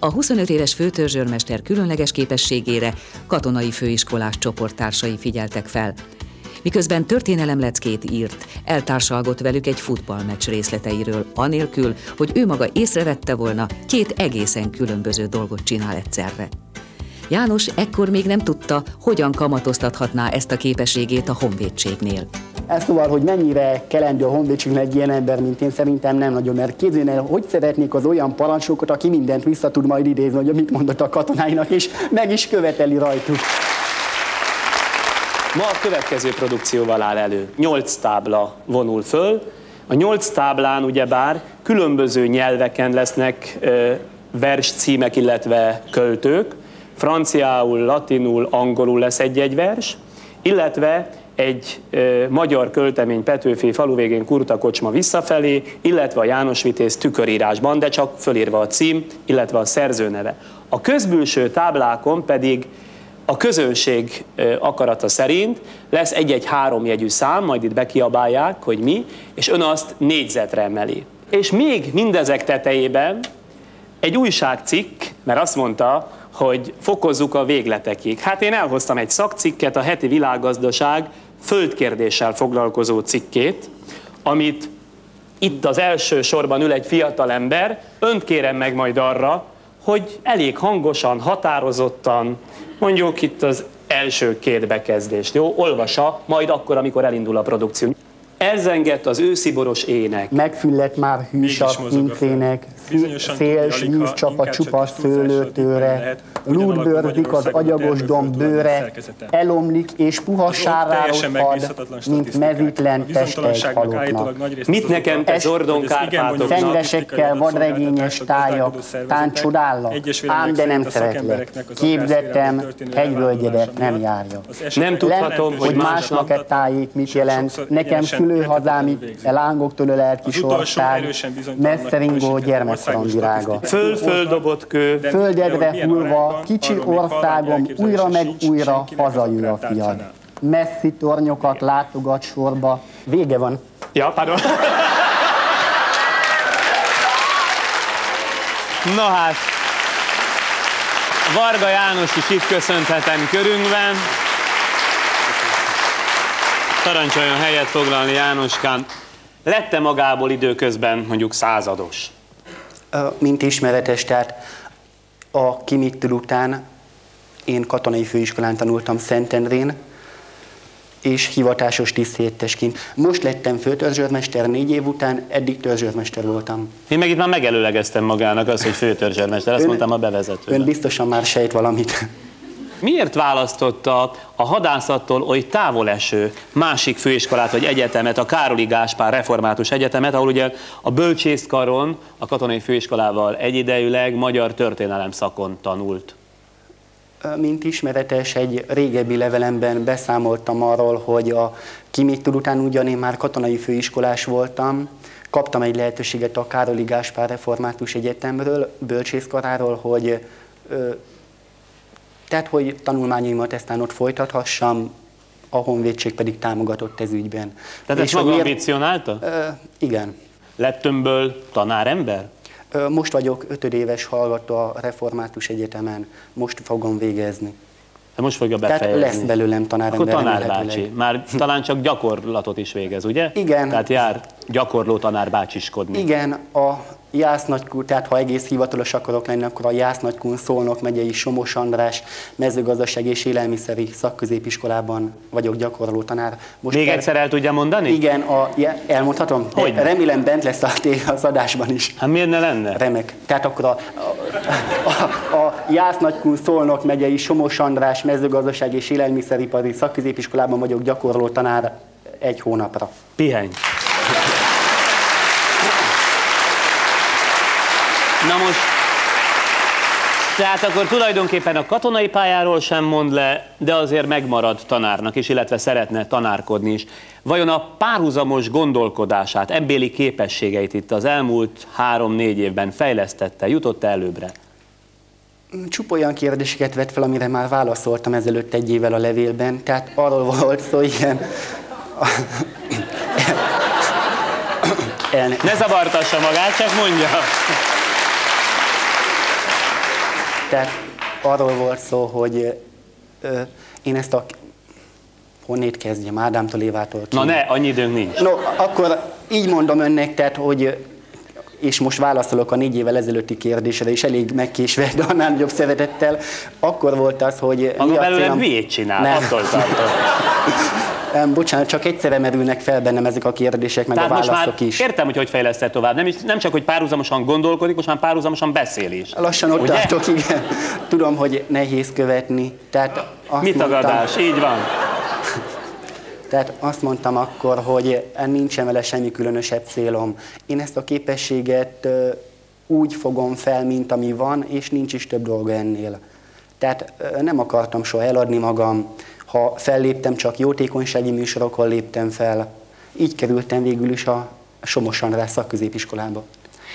A 25 éves főtörzsőrmester különleges képességére katonai főiskolás csoporttársai figyeltek fel. Miközben történelemleckét írt, eltársalgott velük egy futballmeccs részleteiről, anélkül, hogy ő maga észrevette volna, két egészen különböző dolgot csinál egyszerre. János ekkor még nem tudta, hogyan kamatoztathatná ezt a képességét a honvédségnél. Ez szóval, hogy mennyire kelendő a honvédségnek egy ilyen ember, mint én, szerintem nem nagyon, mert képzeljen el, hogy szeretnék az olyan parancsnokat, aki mindent vissza tud majd idézni, hogy mit mondott a katonáinak, és meg is követeli rajtuk. Ma a következő produkcióval áll elő. Nyolc tábla vonul föl. A nyolc táblán ugyebár különböző nyelveken lesznek vers címek, illetve költők. Franciául, latinul, angolul lesz egy-egy vers, illetve egy ö, magyar költemény Petőfi falu végén Kurta kocsma visszafelé, illetve a János Vitéz tükörírásban, de csak fölírva a cím, illetve a szerző neve. A közbülső táblákon pedig a közönség akarata szerint lesz egy-egy háromjegyű szám, majd itt bekiabálják, hogy mi, és ön azt négyzetre emeli. És még mindezek tetejében egy újságcikk, mert azt mondta, hogy fokozzuk a végletekig. Hát én elhoztam egy szakcikket, a heti világgazdaság földkérdéssel foglalkozó cikkét, amit itt az első sorban ül egy fiatal ember, önt kérem meg majd arra, hogy elég hangosan, határozottan, mondjuk itt az első két bekezdést, jó? Olvasa, majd akkor, amikor elindul a produkció. Elzengett az ősziboros ének. Megfüllett már hűsap, pincének, széls vízcsapa csupasz szőlőtőre, lúdbőrzik az agyagos domb bőre, elomlik és puha sáráról ad, mint mezítlen test egy halottnak. Mit nekem te Zordon Kárpátoknak? Szendesekkel vadregényes tájak, táncsodálak, ám de nem szeretlek. Képzettem, hegyvölgyedet nem járja. Nem tudhatom, hogy másnak egy tájék mit jelent, nekem itt, e lángoktól ölelt kis ország, messze ringó gyermekkarandirága. Föl-föl dobott kő, Földedre hullva, kicsi országom, újra meg újra hazajön a fiad. Messzi tornyokat látogat sorba. Vége van. Ja, pardon. Na hát, Varga János is itt köszönhetem körünkben. Parancsoljon helyet foglalni Jánoskám. Lette magából időközben mondjuk százados? Mint ismeretes, tehát a Kimittul után én katonai főiskolán tanultam Szentendrén, és hivatásos tiszthelyettesként. Most lettem főtörzsőrmester négy év után, eddig törzsőrmester voltam. Én meg itt már megelőlegeztem magának azt, hogy főtörzsérmester, ezt Ön- mondtam a bevezetőben. Ön biztosan már sejt valamit. Miért választotta a hadászattól oly távol eső másik főiskolát vagy egyetemet, a Károli Gáspár Református Egyetemet, ahol ugye a bölcsészkaron a katonai főiskolával egyidejűleg magyar történelem szakon tanult? Mint ismeretes, egy régebbi levelemben beszámoltam arról, hogy a Kimittul után ugyan én már katonai főiskolás voltam, kaptam egy lehetőséget a Károli Gáspár Református Egyetemről, bölcsészkaráról, hogy tehát, hogy tanulmányaimat eztán ott folytathassam, a honvédség pedig támogatott ez ügyben. Tehát ezt hogy maga ambicionálta? Ö, igen. Lett önből tanárember? Ö, Most vagyok ötödéves hallgató a Református Egyetemen, most fogom végezni. De most fogja Tehát befejezni. lesz belőlem tanárember. Akkor tanárbácsi. Már talán csak gyakorlatot is végez, ugye? Igen. Tehát jár gyakorló tanárbácsiskodni. Igen, a Jász Nagykun, tehát ha egész hivatalos akarok lenni, akkor a Jász Nagykun Szolnok megyei Somos András mezőgazdaság és élelmiszeri szakközépiskolában vagyok gyakorló tanár. Most Még per- egyszer el tudja mondani? Igen, a, je- elmondhatom? Hogy? Remélem bent lesz a az adásban is. Hát miért ne lenne? Remek. Tehát akkor a, a, a, a Jász Nagykun Szolnok megyei Somos András mezőgazdaság és élelmiszeripari szakközépiskolában vagyok gyakorló tanár egy hónapra. Pihenj. Na most, tehát akkor tulajdonképpen a katonai pályáról sem mond le, de azért megmarad tanárnak is, illetve szeretne tanárkodni is. Vajon a párhuzamos gondolkodását, ebbéli képességeit itt az elmúlt három-négy évben fejlesztette, jutott előbbre? Csupa olyan kérdéseket vett fel, amire már válaszoltam ezelőtt egy évvel a levélben, tehát arról volt szó, igen. El, Ne zavartassa magát, csak mondja. Tehát arról volt szó, hogy ö, én ezt a honnét kezdjem, Ádámtól Évától. Na ne, annyi időnk nincs. No, akkor így mondom önnek, tehát, hogy és most válaszolok a négy évvel ezelőtti kérdésre, és elég megkésve, de annál jobb szeretettel. Akkor volt az, hogy Maga belőle hülyét csinál, Nem. attól tartok. Em, Bocsánat, csak egyszerre merülnek fel bennem ezek a kérdések, meg Tehát a most már válaszok is. értem, hogy hogy fejlesztett tovább. Nem, is, nem csak, hogy párhuzamosan gondolkodik, most már párhuzamosan beszél is. Lassan ott Ugye? tartok, igen. Tudom, hogy nehéz követni. Tehát azt Mit tagadás? Így van. Tehát azt mondtam akkor, hogy nincsen vele semmi különösebb célom. Én ezt a képességet úgy fogom fel, mint ami van, és nincs is több dolga ennél. Tehát nem akartam soha eladni magam. Ha felléptem, csak jótékonysági műsorokon léptem fel. Így kerültem végül is a Somosanrá szakközépiskolába.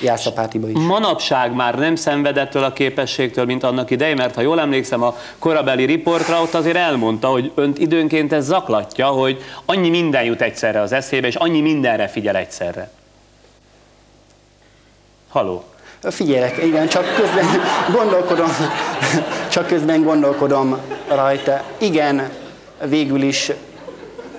Jászapátiba is. Manapság már nem szenvedettől a képességtől, mint annak idején, mert ha jól emlékszem a korabeli riportra, ott azért elmondta, hogy önt időnként ez zaklatja, hogy annyi minden jut egyszerre az eszébe, és annyi mindenre figyel egyszerre. Haló? Figyelek, igen, csak közben gondolkodom, csak közben gondolkodom rajta. Igen, végül is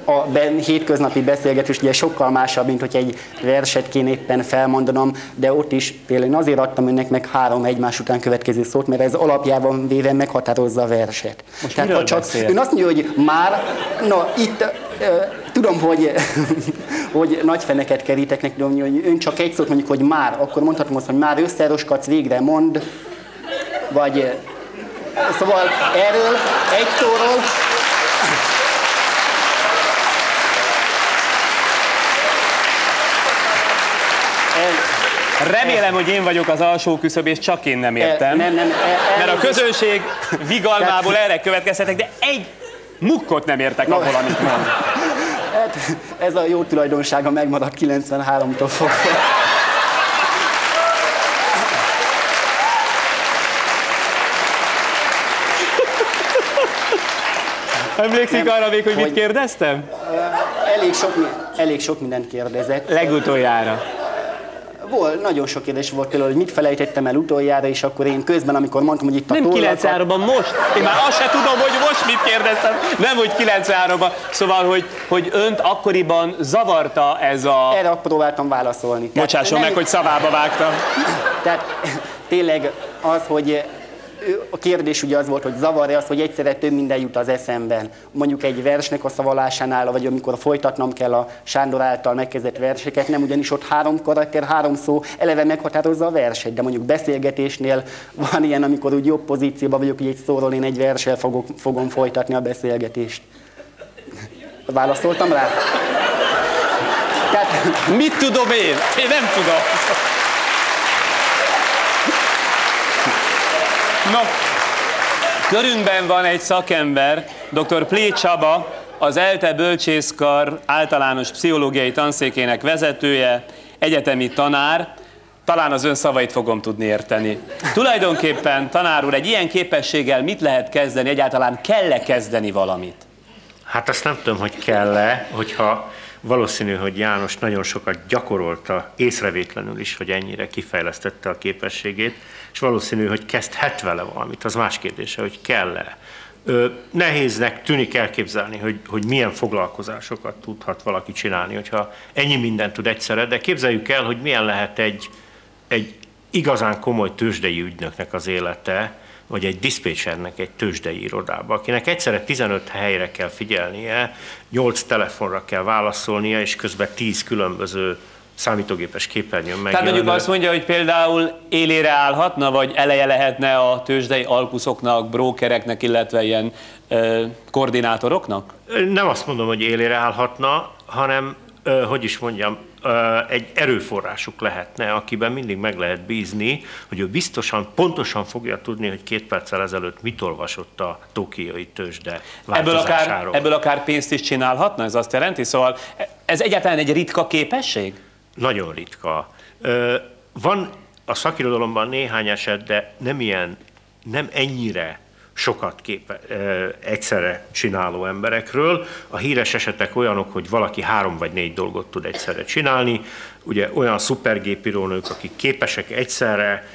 a be, hétköznapi beszélgetés ugye sokkal másabb, mint hogy egy verset kéne éppen felmondanom, de ott is például én azért adtam önnek meg három egymás után következő szót, mert ez alapjában véve meghatározza a verset. Most Tehát ha csak beszél? ön azt mondja, hogy már, na itt tudom, hogy, hogy nagy feneket kerítek neki, de hogy ön csak egy szót mondjuk, hogy már, akkor mondhatom azt, hogy már összeroskadsz végre, mond, vagy szóval erről egy szóról Remélem, hogy én vagyok az alsó küszöb, és csak én nem értem. Nem, nem, el- Mert a közönség vigalmából erre következtetek, de egy mukkot nem értek No. abból, amit mond. Hát, ez a jó tulajdonsága megmaradt 93-tól fogva. Emlékszik arra még, hogy mit Hogy- kérdeztem? Elég sok, elég sok mindent kérdezett. Legutoljára. Volt, nagyon sok kérdés volt például, hogy mit felejtettem el utoljára, és akkor én közben, amikor mondtam, hogy itt a Nem tollakat- 93-ban, most. Én már azt se tudom, hogy most mit kérdeztem. Nem, hogy 93-ban. Szóval, hogy, hogy önt akkoriban zavarta ez a... Erre próbáltam válaszolni. Tehát Bocsásson nem- meg, hogy szavába vágtam. Tehát tényleg az, hogy a kérdés ugye az volt, hogy zavarja az, hogy egyszerre több minden jut az eszemben. Mondjuk egy versnek a szavalásánál, vagy amikor folytatnom kell a Sándor által megkezdett verseket, nem ugyanis ott három karakter, három szó eleve meghatározza a verset, de mondjuk beszélgetésnél van ilyen, amikor úgy jobb pozícióban vagyok, hogy egy szóról én egy verssel fogok, fogom folytatni a beszélgetést. Válaszoltam rá? Tehát Mit tudom én? Én nem tudom. No, körünkben van egy szakember, dr. Plé Csaba, az ELTE Bölcsészkar általános pszichológiai tanszékének vezetője, egyetemi tanár, talán az ön szavait fogom tudni érteni. Tulajdonképpen, tanár úr, egy ilyen képességgel mit lehet kezdeni, egyáltalán kell-e kezdeni valamit? Hát azt nem tudom, hogy kell-e, hogyha valószínű, hogy János nagyon sokat gyakorolta, észrevétlenül is, hogy ennyire kifejlesztette a képességét, és valószínű, hogy kezdhet vele valamit. Az más kérdése, hogy kell-e. Nehéznek tűnik elképzelni, hogy, hogy milyen foglalkozásokat tudhat valaki csinálni, hogyha ennyi mindent tud egyszerre, de képzeljük el, hogy milyen lehet egy, egy igazán komoly tőzsdei ügynöknek az élete, vagy egy diszpécsernek egy tőzsdei irodába, akinek egyszerre 15 helyre kell figyelnie, 8 telefonra kell válaszolnia, és közben 10 különböző számítógépes képernyőn Tehát mondjuk azt mondja, hogy például élére állhatna, vagy eleje lehetne a tőzsdei alkuszoknak, brókereknek, illetve ilyen ö, koordinátoroknak? Nem azt mondom, hogy élére állhatna, hanem, ö, hogy is mondjam, ö, egy erőforrásuk lehetne, akiben mindig meg lehet bízni, hogy ő biztosan, pontosan fogja tudni, hogy két perccel ezelőtt mit olvasott a tokiai tőzsde Ebből akár, ebből akár pénzt is csinálhatna, ez azt jelenti? Szóval ez egyáltalán egy ritka képesség? Nagyon ritka. Van a szakirodalomban néhány eset, de nem ilyen, nem ennyire sokat képe, ö, egyszerre csináló emberekről. A híres esetek olyanok, hogy valaki három vagy négy dolgot tud egyszerre csinálni. Ugye olyan szupergépírónők, akik képesek egyszerre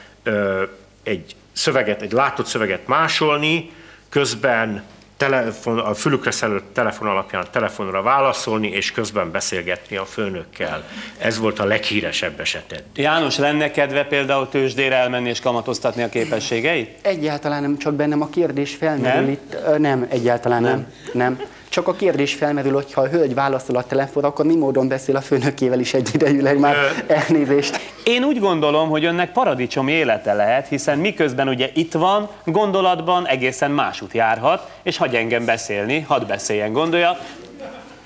egy szöveget, egy látott szöveget másolni, közben telefon, a fülükre szelő telefon alapján telefonra válaszolni, és közben beszélgetni a főnökkel. Ez volt a leghíresebb eseted. János, lenne kedve például tőzsdére elmenni és kamatoztatni a képességeit? Egyáltalán nem, csak bennem a kérdés felmerül Nem? itt. Nem, egyáltalán nem. nem. Csak a kérdés felmerül, hogy ha a hölgy válaszol a telefonra, akkor mi módon beszél a főnökével is egyidejűleg már elnézést. Én úgy gondolom, hogy önnek paradicsom élete lehet, hiszen miközben ugye itt van, gondolatban egészen másút járhat, és hagy engem beszélni, hadd beszéljen, gondolja.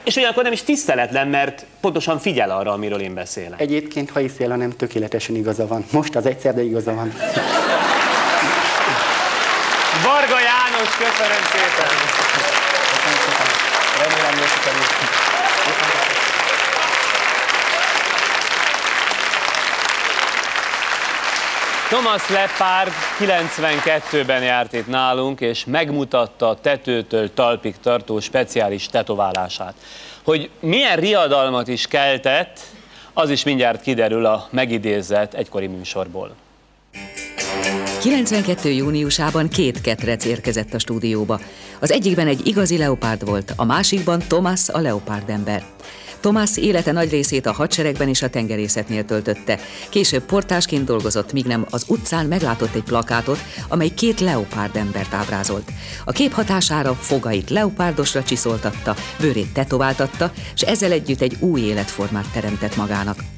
És ugyanakkor nem is tiszteletlen, mert pontosan figyel arra, amiről én beszélek. Egyébként, ha hiszél, nem tökéletesen igaza van. Most az egyszer, de igaza van. Varga János, köszönöm szépen! Remélem, hogy sikerült. Thomas Leppard 92-ben járt itt nálunk, és megmutatta a tetőtől talpig tartó speciális tetoválását. Hogy milyen riadalmat is keltett, az is mindjárt kiderül a megidézett egykori műsorból. 92. júniusában két ketrec érkezett a stúdióba. Az egyikben egy igazi leopárd volt, a másikban Thomas a leopárd ember. Thomas élete nagy részét a hadseregben és a tengerészetnél töltötte. Később portásként dolgozott, míg nem az utcán meglátott egy plakátot, amely két leopárd embert ábrázolt. A kép hatására fogait leopárdosra csiszoltatta, bőrét tetováltatta, és ezzel együtt egy új életformát teremtett magának.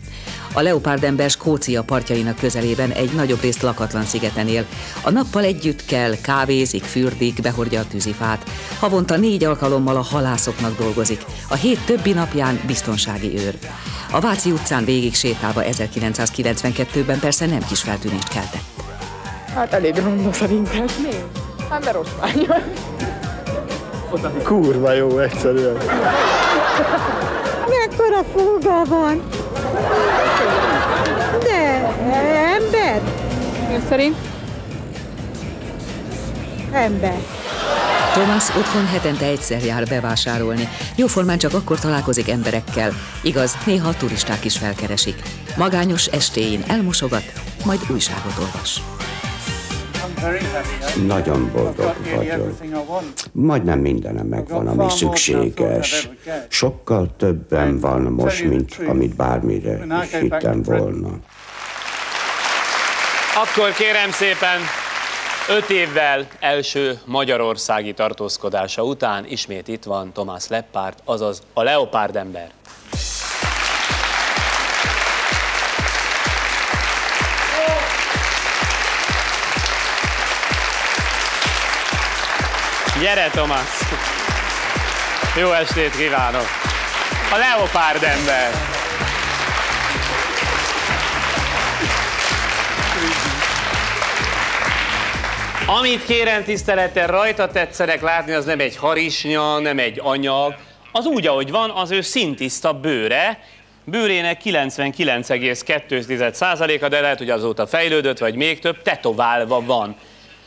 A leopárdember Skócia partjainak közelében egy nagyobb részt lakatlan szigeten él. A nappal együtt kell, kávézik, fürdik, behordja a tűzifát. Havonta négy alkalommal a halászoknak dolgozik. A hét többi napján biztonsági őr. A Váci utcán végig sétálva 1992-ben persze nem kis feltűnést keltett. Hát elég ronda szerintem. Miért? Hát mert oszmány. Kurva jó, egyszerűen. Mekkora foga van? De, ember? Ön szerint? Ember. Thomas otthon hetente egyszer jár bevásárolni. Jóformán csak akkor találkozik emberekkel. Igaz, néha turisták is felkeresik. Magányos estéjén elmosogat, majd újságot olvas. Nagyon boldog vagyok. Majdnem mindenem megvan, ami szükséges. Sokkal többen van most, mint amit bármire is hittem volna. Akkor kérem szépen, öt évvel első magyarországi tartózkodása után ismét itt van Thomas Leppard, azaz a leopárd ember. Gyere, Thomas! Jó estét kívánok! A leopárd ember! Amit kérem tisztelettel rajta tetszenek látni, az nem egy harisnya, nem egy anyag, az úgy, ahogy van, az ő szintiszta bőre, bőrének 99,2%-a, de lehet, hogy azóta fejlődött, vagy még több, tetoválva van.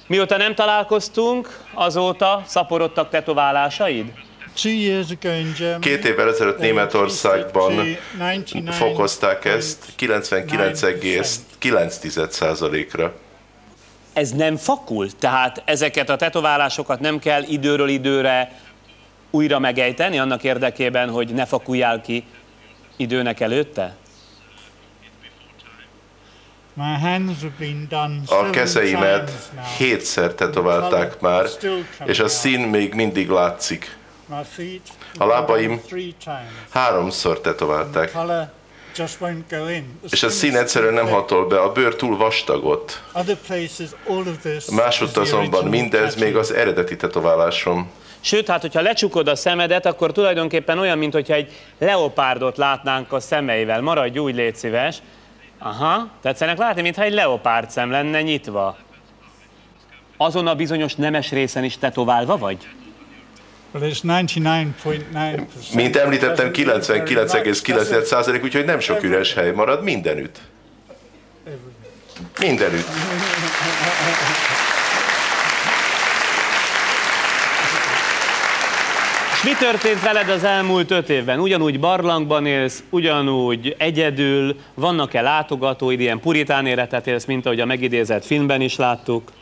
Mióta nem találkoztunk, azóta szaporodtak tetoválásaid? Két évvel ezelőtt Németországban fokozták ezt 99,9%-ra. Ez nem fakul? Tehát ezeket a tetoválásokat nem kell időről időre újra megejteni annak érdekében, hogy ne fakuljál ki időnek előtte? A kezeimet hétszer tetoválták már, és a szín még mindig látszik. A lábaim háromszor tetoválták, és a szín egyszerűen nem hatol be, a bőr túl vastagot. Másutt azonban mindez még az eredeti tetoválásom. Sőt, hát hogyha lecsukod a szemedet, akkor tulajdonképpen olyan, mintha egy leopárdot látnánk a szemeivel. Maradj úgy, légy szíves. Aha, tetszenek látni, mintha egy leopárd szem lenne nyitva. Azon a bizonyos nemes részen is tetoválva vagy? Mint említettem, 99,9%, úgyhogy nem sok üres hely marad mindenütt. Mindenütt. mi történt veled az elmúlt öt évben? Ugyanúgy barlangban élsz, ugyanúgy egyedül, vannak-e látogatóid, ilyen puritán életet élsz, mint ahogy a megidézett filmben is láttuk?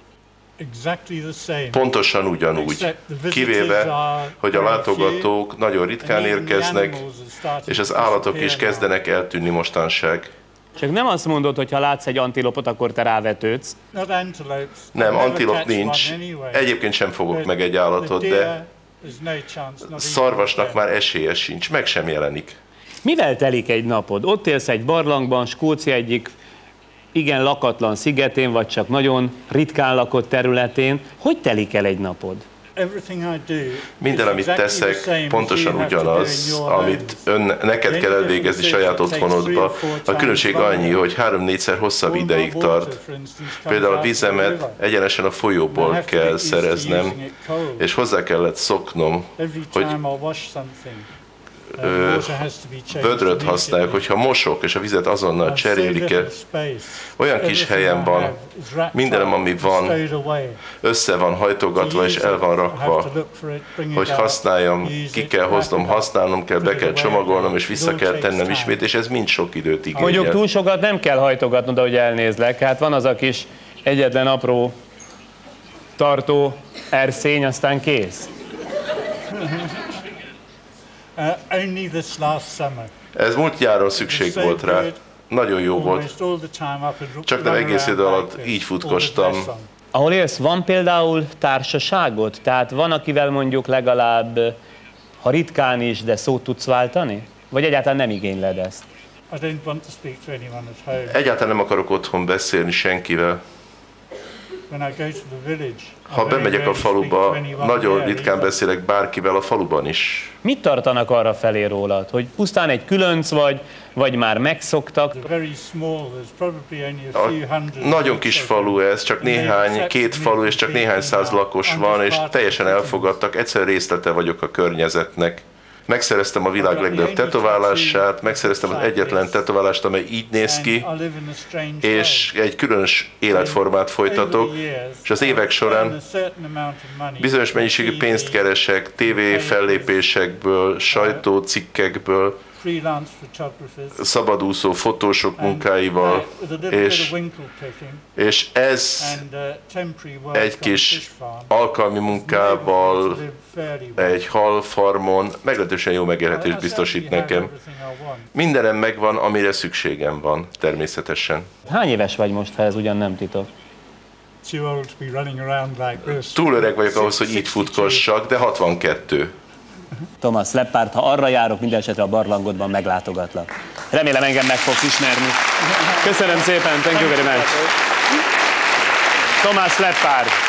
Pontosan ugyanúgy, kivéve, hogy a látogatók nagyon ritkán érkeznek, és az állatok is kezdenek eltűnni mostanság. Csak nem azt mondod, hogy ha látsz egy antilopot, akkor te rávetődsz. Nem, antilop nincs. Egyébként sem fogok meg egy állatot, de szarvasnak már esélye sincs, meg sem jelenik. Mivel telik egy napod? Ott élsz egy barlangban, Skócia egyik igen lakatlan szigetén, vagy csak nagyon ritkán lakott területén. Hogy telik el egy napod? Minden, amit teszek, pontosan ugyanaz, amit ön, neked kell elvégezni saját otthonodba. A különbség annyi, hogy három-négyszer hosszabb ideig tart. Például a vízemet egyenesen a folyóból kell szereznem, és hozzá kellett szoknom, hogy vödröt használjuk, hogyha mosok, és a vizet azonnal cserélik el. Olyan kis helyen van, mindenem, ami van, össze van hajtogatva és el van rakva, hogy használjam, ki kell hoznom, használnom kell, be kell csomagolnom, és vissza kell tennem ismét, és ez mind sok időt igényel. Mondjuk túl sokat nem kell hajtogatnod, hogy elnézlek. Hát van az a kis egyetlen apró tartó erszény, aztán kész. Uh, Ez múlt nyáron szükség volt rá. Nagyon jó volt. Csak nem egész idő alatt így futkostam. Ahol élsz, van például társaságod? Tehát van, akivel mondjuk legalább, ha ritkán is, de szót tudsz váltani? Vagy egyáltalán nem igényled ezt? Egyáltalán nem akarok otthon beszélni senkivel. Ha bemegyek a faluba, nagyon ritkán beszélek bárkivel a faluban is. Mit tartanak arra felé rólad? Hogy pusztán egy különc vagy, vagy már megszoktak? A nagyon kis falu ez, csak néhány, két falu és csak néhány száz lakos van, és teljesen elfogadtak, egyszer részlete vagyok a környezetnek. Megszereztem a világ legnagyobb tetoválását, megszereztem az egyetlen tetoválást, amely így néz ki, és egy különös életformát folytatok, és az évek során bizonyos mennyiségű pénzt keresek TV fellépésekből, sajtócikkekből, szabadúszó fotósok munkáival, és, és ez egy kis alkalmi munkával, egy halfarmon meglehetősen jó megélhetést biztosít nekem. Mindenem megvan, amire szükségem van, természetesen. Hány éves vagy most, ha ez ugyan nem titok? Túl öreg vagyok ahhoz, hogy így futkossak, de 62. Thomas Leppard, ha arra járok, minden esetre a barlangodban meglátogatlak. Remélem engem meg fogsz ismerni. Köszönöm szépen, thank you very much. Thomas Leppard.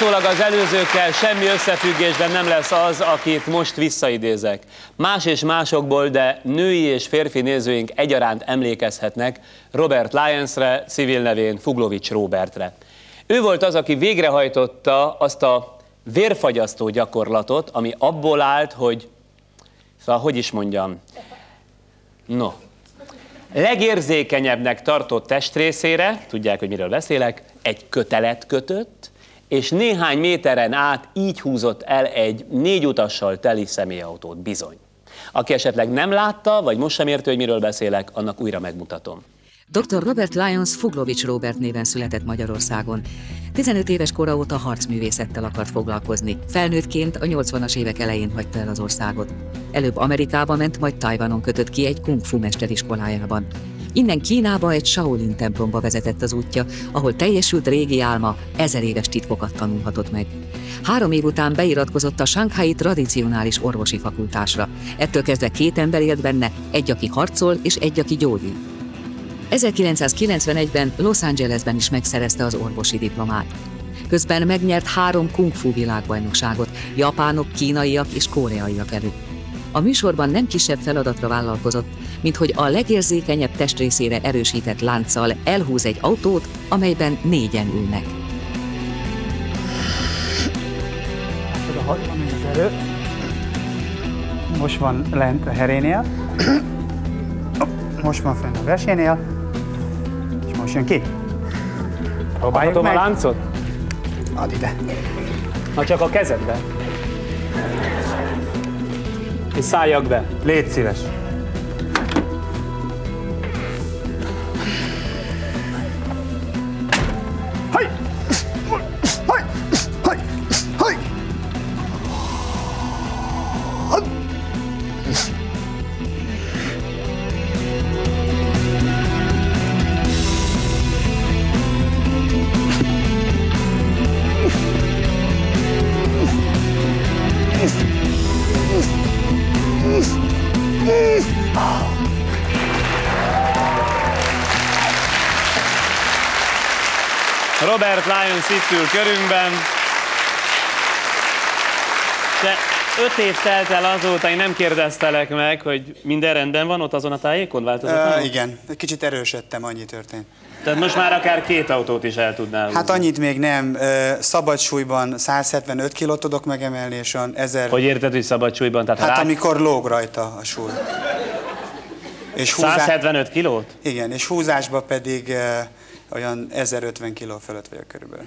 Látszólag az előzőkkel semmi összefüggésben nem lesz az, akit most visszaidézek. Más és másokból, de női és férfi nézőink egyaránt emlékezhetnek Robert Lyonsre, civil nevén Fuglovics Robertre. Ő volt az, aki végrehajtotta azt a vérfagyasztó gyakorlatot, ami abból állt, hogy, szóval hogy is mondjam, no, legérzékenyebbnek tartott testrészére, tudják, hogy miről beszélek, egy kötelet kötött, és néhány méteren át így húzott el egy négy utassal teli személyautót, bizony. Aki esetleg nem látta, vagy most sem értő, hogy miről beszélek, annak újra megmutatom. Dr. Robert Lyons Foglovics Robert néven született Magyarországon. 15 éves kora óta harcművészettel akart foglalkozni. Felnőttként a 80-as évek elején hagyta el az országot. Előbb Amerikába ment, majd Tajvanon kötött ki egy kung fu mesteriskolájában. Innen Kínába egy Shaolin templomba vezetett az útja, ahol teljesült régi álma, ezer éves titkokat tanulhatott meg. Három év után beiratkozott a Shanghai tradicionális orvosi fakultásra. Ettől kezdve két ember élt benne, egy, aki harcol, és egy, aki gyógyít. 1991-ben Los Angelesben is megszerezte az orvosi diplomát. Közben megnyert három kung fu világbajnokságot, japánok, kínaiak és koreaiak előtt a műsorban nem kisebb feladatra vállalkozott, mint hogy a legérzékenyebb testrészére erősített lánccal elhúz egy autót, amelyben négyen ülnek. Most van lent a herénél, most van fenn a versénél, és most jön ki. Próbáljuk Adhatom meg. a láncot? Add ide. Na csak a kezedbe? És szálljak be. Légy szíves. Itt ül körünkben. De öt év telt el azóta, én nem kérdeztelek meg, hogy minden rendben van ott azon a tájékon változatlanul? Uh, igen, egy kicsit erősödtem, annyi történt. Tehát most már akár két autót is el tudnál húzni. Hát annyit még nem. Szabad súlyban 175 kilót tudok megemelni, és olyan 1000... Hogy érted, hogy szabad súlyban? Tehát Hát rá... amikor lóg rajta a súly. És 175 kilót? Igen, és húzásba pedig olyan 1050 kiló fölött vagyok körülbelül.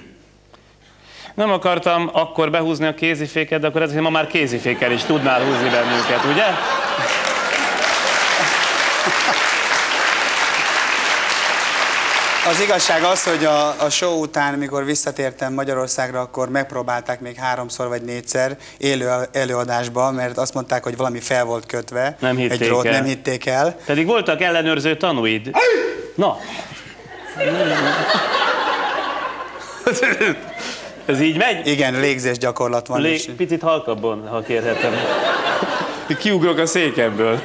Nem akartam akkor behúzni a kéziféket, de akkor ezért ma már kézifékkel is tudnál húzni bennünket, ugye? Az igazság az, hogy a, a show után, mikor visszatértem Magyarországra, akkor megpróbálták még háromszor vagy négyszer élő előadásba, mert azt mondták, hogy valami fel volt kötve. Nem hitték egy drót, el. nem hitték el. Pedig voltak ellenőrző tanúid. Na. Ez így megy? Igen, légzés gyakorlat van. Lé... és- Picit halkabban, ha kérhetem. Kiugrok a székemből.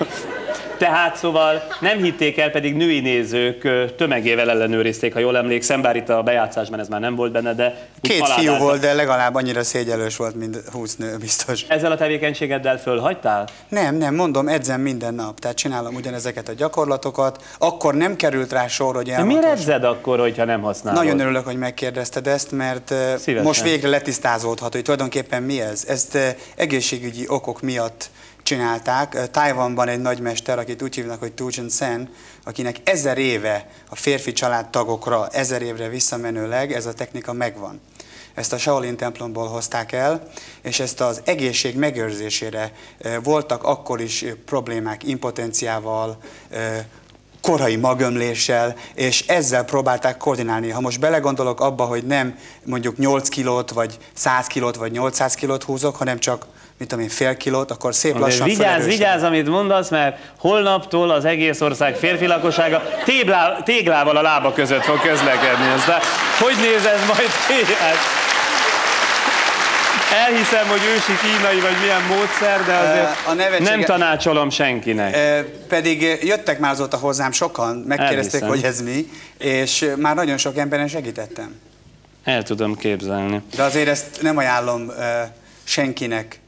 Tehát szóval nem hitték el, pedig női nézők tömegével ellenőrizték, ha jól emlékszem, bár itt a bejátszásban ez már nem volt benne, de... Két fiú alávágtak. volt, de legalább annyira szégyelős volt, mint 20 nő, biztos. Ezzel a tevékenységeddel fölhagytál? Nem, nem, mondom, edzem minden nap, tehát csinálom ugyanezeket a gyakorlatokat. Akkor nem került rá sor, hogy De elmondom. miért edzed akkor, hogyha nem használod? Nagyon örülök, hogy megkérdezted ezt, mert Szívesen. most végre letisztázódhat, hogy tulajdonképpen mi ez. Ezt egészségügyi okok miatt csinálták. Tájvanban egy nagymester, akit úgy hívnak, hogy Tu Chen Sen, akinek ezer éve a férfi családtagokra, ezer évre visszamenőleg ez a technika megvan. Ezt a Shaolin templomból hozták el, és ezt az egészség megőrzésére voltak akkor is problémák impotenciával, korai magömléssel, és ezzel próbálták koordinálni. Ha most belegondolok abba, hogy nem mondjuk 8 kilót, vagy 100 kilót, vagy 800 kilót húzok, hanem csak, mit tudom én, fél kilót, akkor szép Azért lassan vigyázz, vigyázz, amit mondasz, mert holnaptól az egész ország férfi lakossága téblá, téglával a lába között fog közlekedni. Aztán hogy néz ez majd ki? Hát, elhiszem, hogy ősi kínai vagy milyen módszer, de azért a nevetsége- nem tanácsolom senkinek. E, pedig eh, jöttek már azóta hozzám sokan, megkérdezték, Elhiszem. hogy ez mi, és eh, már nagyon sok emberen segítettem. El tudom képzelni. De azért ezt nem ajánlom eh, senkinek eh,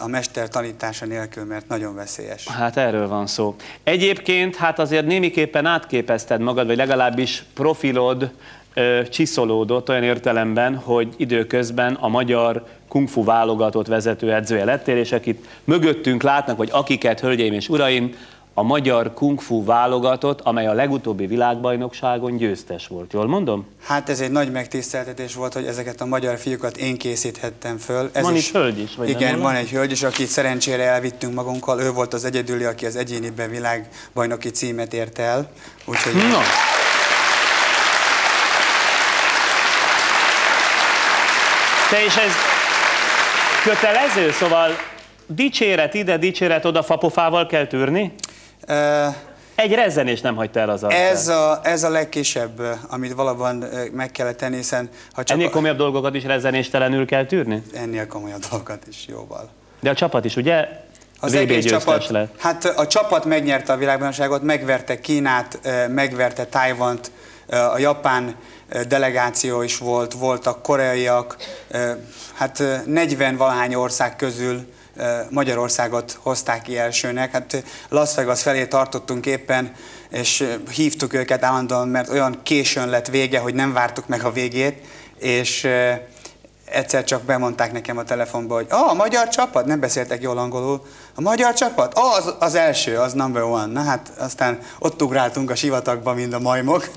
a mester tanítása nélkül, mert nagyon veszélyes. Hát erről van szó. Egyébként hát azért némiképpen átképezted magad, vagy legalábbis profilod ö, csiszolódott olyan értelemben, hogy időközben a magyar kungfu válogatott vezetőedzője lettél, és akit mögöttünk látnak, vagy akiket, hölgyeim és uraim, a magyar kungfu válogatott, amely a legutóbbi világbajnokságon győztes volt. Jól mondom? Hát ez egy nagy megtiszteltetés volt, hogy ezeket a magyar fiúkat én készíthettem föl. Ez Van itt hölgy is, vagy Igen, van? egy hölgy is, akit szerencsére elvittünk magunkkal. Ő volt az egyedüli, aki az egyéniben világbajnoki címet ért el. Úgyhogy No. Te és ez kötelező, szóval dicséret ide, dicséret oda, fapofával kell tűrni? Egy rezzenés nem hagyta el az arcát. ez a, ez a legkisebb, eh, amit valóban eh, meg kellett tenni, hiszen ha csak Ennél komolyabb dolgokat is rezzenéstelenül kell tűrni? ennél komolyabb dolgokat is jóval. De a csapat is, ugye? Az egész csapat, lett. hát a csapat megnyerte a világbajnokságot, megverte Kínát, eh, megverte Tájvant, eh, a japán eh, delegáció is volt, voltak koreaiak, eh, hát eh, 40 valahány ország közül eh, Magyarországot hozták ki elsőnek. Hát Las Vegas felé tartottunk éppen, és hívtuk őket állandóan, mert olyan későn lett vége, hogy nem vártuk meg a végét, és egyszer csak bemondták nekem a telefonba, hogy ah, a magyar csapat, nem beszéltek jól angolul, a magyar csapat, ah, az, az első, az number one. Na hát aztán ott ugráltunk a sivatagba, mint a majmok.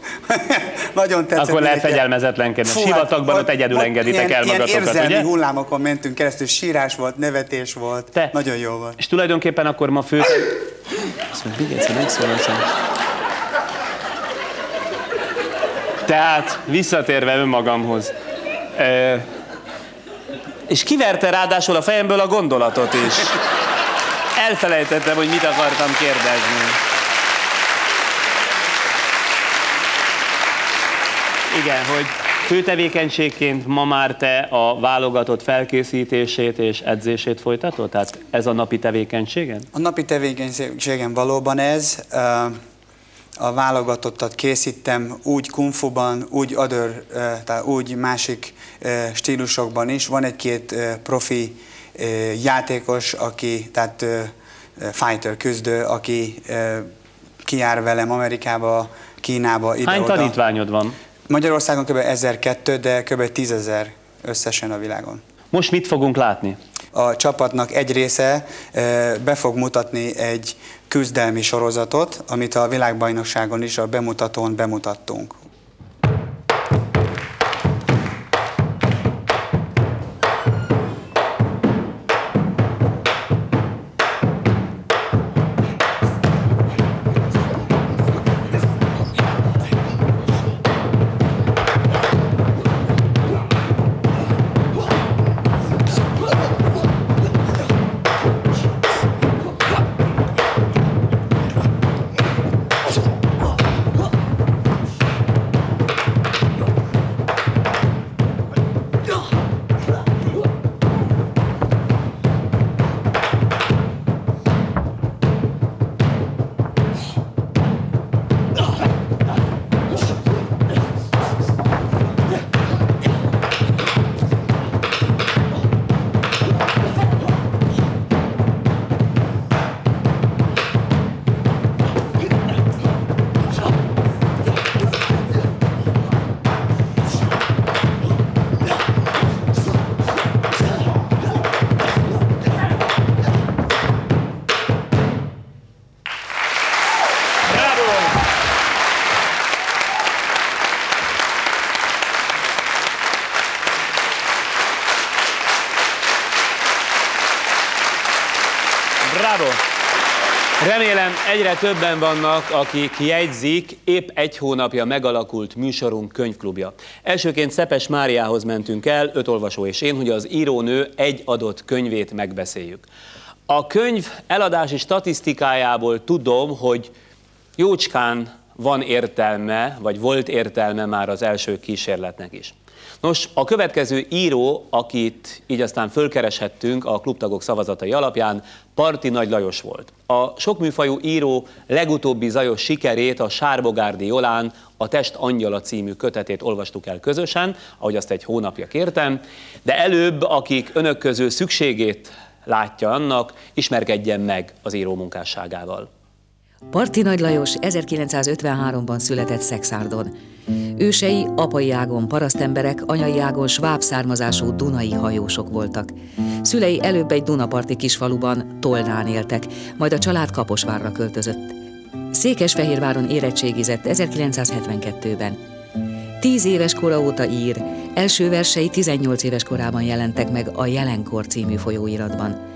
Nagyon tetszett. Akkor lehet fegyelmezetlenkedni. A sivatagban ott, ott egyedül ott, engeditek ilyen, el magatokat, ilyen érzelmi ugye? hullámokon mentünk keresztül, sírás volt, nevetés volt, Te. nagyon jó volt. És tulajdonképpen akkor ma fő... Azt mondja, még egyszer Tehát visszatérve önmagamhoz. És kiverte ráadásul a fejemből a gondolatot is. Elfelejtettem, hogy mit akartam kérdezni. Igen, hogy főtevékenységként ma már te a válogatott felkészítését és edzését folytatod? Tehát ez a napi tevékenységen? A napi tevékenységen valóban ez a válogatottat készítem úgy kungfuban, úgy adör, tehát úgy másik stílusokban is. Van egy-két profi játékos, aki, tehát fighter, küzdő, aki kijár velem Amerikába, Kínába, ide Hány tanítványod van? Magyarországon kb. 1002, de kb. 10.000 összesen a világon. Most mit fogunk látni? A csapatnak egy része be fog mutatni egy küzdelmi sorozatot, amit a világbajnokságon is a bemutatón bemutattunk. Egyre többen vannak, akik jegyzik épp egy hónapja megalakult műsorunk könyvklubja. Elsőként Szepes Máriához mentünk el, öt olvasó és én, hogy az írónő egy adott könyvét megbeszéljük. A könyv eladási statisztikájából tudom, hogy jócskán van értelme, vagy volt értelme már az első kísérletnek is. Nos, a következő író, akit így aztán fölkereshettünk a klubtagok szavazatai alapján, Parti Nagy Lajos volt. A sokműfajú író legutóbbi zajos sikerét a Sárbogárdi Jolán a Test Angyala című kötetét olvastuk el közösen, ahogy azt egy hónapja kértem, de előbb, akik önök közül szükségét látja annak, ismerkedjen meg az író munkásságával. Parti Nagy Lajos 1953-ban született Szexárdon. Ősei apai ágon parasztemberek, anyai ágon sváb származású dunai hajósok voltak. Szülei előbb egy Dunaparti kisfaluban, Tolnán éltek, majd a család Kaposvárra költözött. Székesfehérváron érettségizett 1972-ben. Tíz éves kora óta ír, első versei 18 éves korában jelentek meg a Jelenkor című folyóiratban.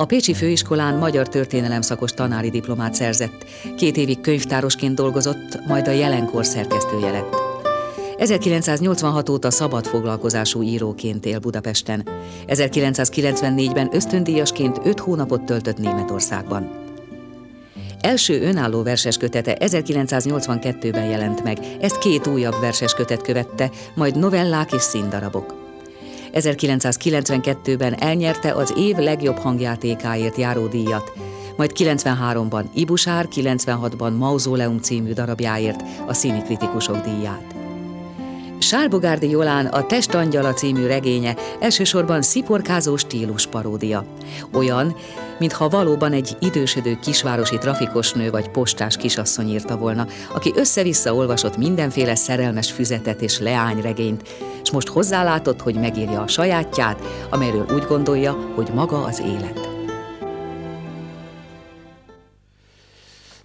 A Pécsi Főiskolán magyar történelem szakos tanári diplomát szerzett, két évig könyvtárosként dolgozott, majd a jelenkor szerkesztője lett. 1986 óta szabad foglalkozású íróként él Budapesten. 1994-ben ösztöndíjasként 5 hónapot töltött Németországban. Első önálló verses kötete 1982-ben jelent meg, ezt két újabb verses kötet követte, majd novellák és színdarabok. 1992-ben elnyerte az év legjobb hangjátékáért járó díjat, majd 93-ban Ibusár, 96-ban Mauzóleum című darabjáért a színi kritikusok díját. Sárbogárdi Jolán a Testangyala című regénye elsősorban sziporkázó stílus paródia. Olyan, mintha valóban egy idősödő kisvárosi trafikosnő vagy postás kisasszony írta volna, aki össze-vissza olvasott mindenféle szerelmes füzetet és leányregényt, és most hozzálátott, hogy megírja a sajátját, amelyről úgy gondolja, hogy maga az élet.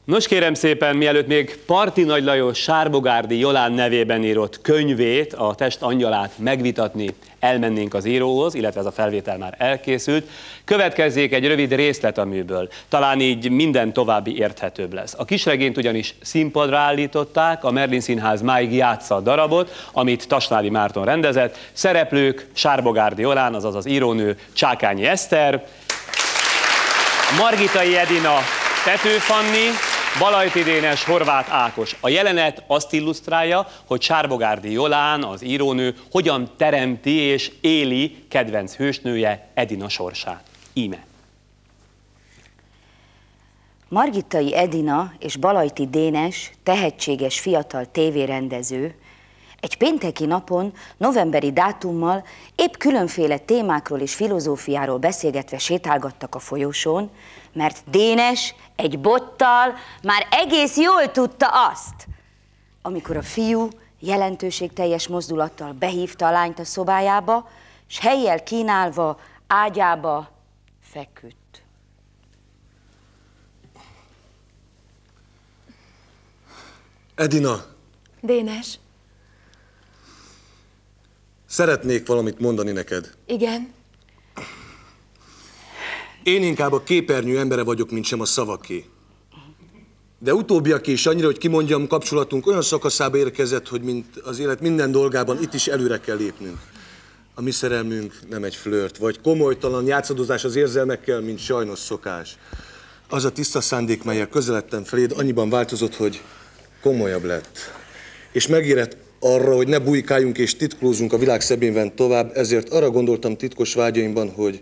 Nos kérem szépen, mielőtt még Parti Nagy Lajos Sárbogárdi Jolán nevében írott könyvét, a test angyalát megvitatni, elmennénk az íróhoz, illetve ez a felvétel már elkészült, következzék egy rövid részlet a műből. Talán így minden további érthetőbb lesz. A kisregényt ugyanis színpadra állították, a Merlin Színház máig játsza a darabot, amit Tasnádi Márton rendezett. Szereplők Sárbogárdi Jolán, azaz az írónő Csákányi Eszter, Margitai Edina Pető Fanni, Balajti Dénes, Horváth Ákos. A jelenet azt illusztrálja, hogy Sárbogárdi Jolán, az írónő, hogyan teremti és éli kedvenc hősnője Edina sorsát. Íme. Margitai Edina és Balajti Dénes, tehetséges fiatal tévérendező, egy pénteki napon, novemberi dátummal épp különféle témákról és filozófiáról beszélgetve sétálgattak a folyosón, mert Dénes egy bottal már egész jól tudta azt, amikor a fiú jelentőségteljes mozdulattal behívta a lányt a szobájába, s helyjel kínálva ágyába feküdt. Edina, Dénes. Szeretnék valamit mondani neked. Igen. Én inkább a képernyő embere vagyok, mint sem a szavaké. De utóbbiak is annyira, hogy kimondjam, kapcsolatunk olyan szakaszába érkezett, hogy mint az élet minden dolgában itt is előre kell lépnünk. A mi szerelmünk nem egy flört, vagy komolytalan játszadozás az érzelmekkel, mint sajnos szokás. Az a tiszta szándék, melyel közeledtem feléd, annyiban változott, hogy komolyabb lett. És megérett arra, hogy ne bujkáljunk és titkolózunk a világ szebénben tovább, ezért arra gondoltam titkos vágyaimban, hogy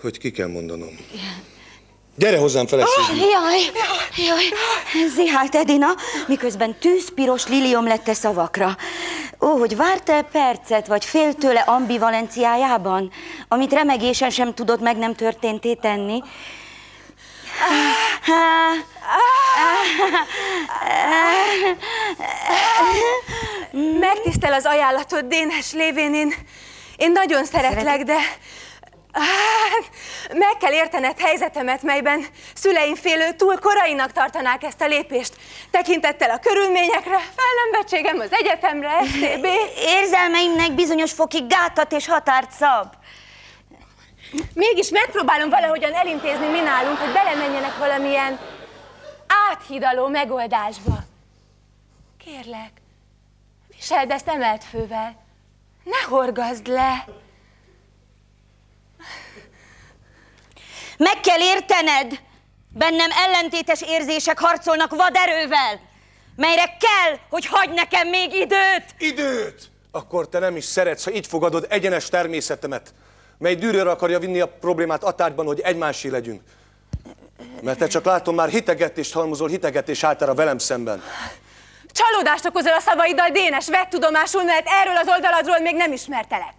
hogy ki kell mondanom. Gyere hozzám, feleségem! Oh, jaj, jaj, zihált Edina, miközben tűzpiros lilium lett a szavakra. Ó, hogy várt-e percet, vagy fél tőle ambivalenciájában, amit remegésen sem tudott meg nem történté tenni? Megtisztel az ajánlatod, Dénes lévén, én, én nagyon szeretlek, de Hát, meg kell értened helyzetemet, melyben szüleim félő túl korainak tartanák ezt a lépést. Tekintettel a körülményekre, felnembettségem az egyetemre, STB. Érzelmeimnek bizonyos fokig gátat és határt szab. Mégis megpróbálom valahogyan elintézni mi nálunk, hogy belemenjenek valamilyen áthidaló megoldásba. Kérlek, viseld ezt emelt fővel. Ne horgazd le! Meg kell értened, bennem ellentétes érzések harcolnak vaderővel, melyre kell, hogy hagy nekem még időt. Időt! Akkor te nem is szeretsz, ha így fogadod egyenes természetemet, mely dűrőre akarja vinni a problémát a tárgyban, hogy egymásé legyünk. Mert te csak látom már hitegetést halmozol, hitegetés által velem szemben. Csalódást okozol a szavaiddal, Dénes, vett tudomásul, mert erről az oldaladról még nem ismertelek.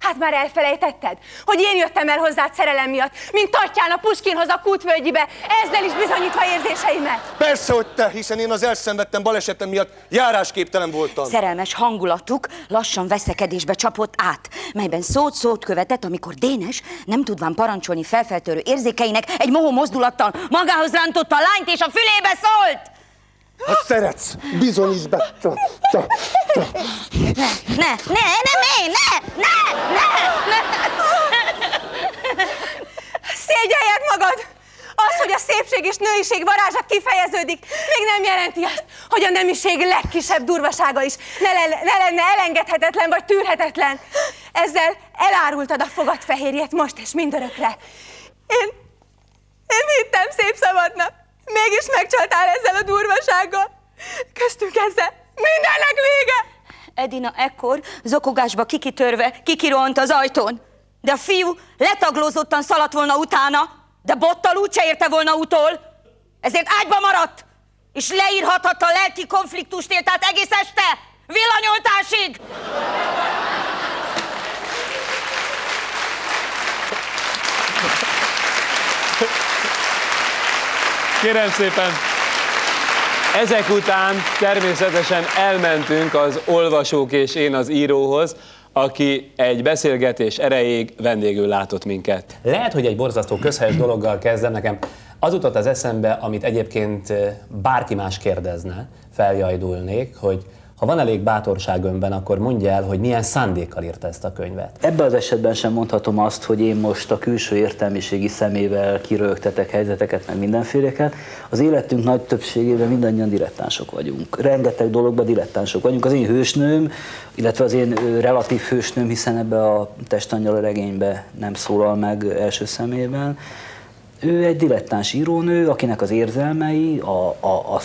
Hát már elfelejtetted, hogy én jöttem el hozzád szerelem miatt, mint Tatján a Puskinhoz a kútvölgyibe, ezzel is bizonyítva érzéseimet. Persze, hogy te, hiszen én az elszenvedtem balesetem miatt járásképtelen voltam. Szerelmes hangulatuk lassan veszekedésbe csapott át, melyben szót-szót követett, amikor Dénes, nem tudván parancsolni felfeltörő érzékeinek, egy mohó mozdulattal magához rántotta a lányt és a fülébe szólt. Ha szeretsz, bizonyítsd be. Ne, ne, ne, nem én, ne, ne, ne, ne. Szégyeljed magad! Az, hogy a szépség és nőiség varázsa kifejeződik, még nem jelenti azt, hogy a nemiség legkisebb durvasága is ne, le, ne lenne elengedhetetlen vagy tűrhetetlen. Ezzel elárultad a fogad fehérjét most és mindörökre. Én, én hittem szép szabadnak. Mégis megcsaltál ezzel a durvasággal. Köztünk ezzel mindennek vége. Edina ekkor zokogásba kikitörve kikiront az ajtón. De a fiú letaglózottan szaladt volna utána, de bottal úgyse érte volna utol. Ezért ágyba maradt, és leírhathatta a lelki konfliktust élt át egész este, villanyoltásig. Kérem szépen, ezek után természetesen elmentünk az olvasók és én az íróhoz, aki egy beszélgetés erejéig vendégül látott minket. Lehet, hogy egy borzasztó közhelyes dologgal kezdem nekem. Az jutott az eszembe, amit egyébként bárki más kérdezne, feljajdulnék, hogy ha van elég bátorság önben, akkor mondja el, hogy milyen szándékkal írta ezt a könyvet. Ebben az esetben sem mondhatom azt, hogy én most a külső értelmiségi szemével kirögtetek helyzeteket, meg mindenféleket. Az életünk nagy többségében mindannyian dilettánsok vagyunk. Rengeteg dologban dilettánsok vagyunk. Az én hősnőm, illetve az én relatív hősnőm, hiszen ebbe a testangyal regénybe nem szólal meg első szemében. Ő egy dilettáns írónő, akinek az érzelmei, a, a, a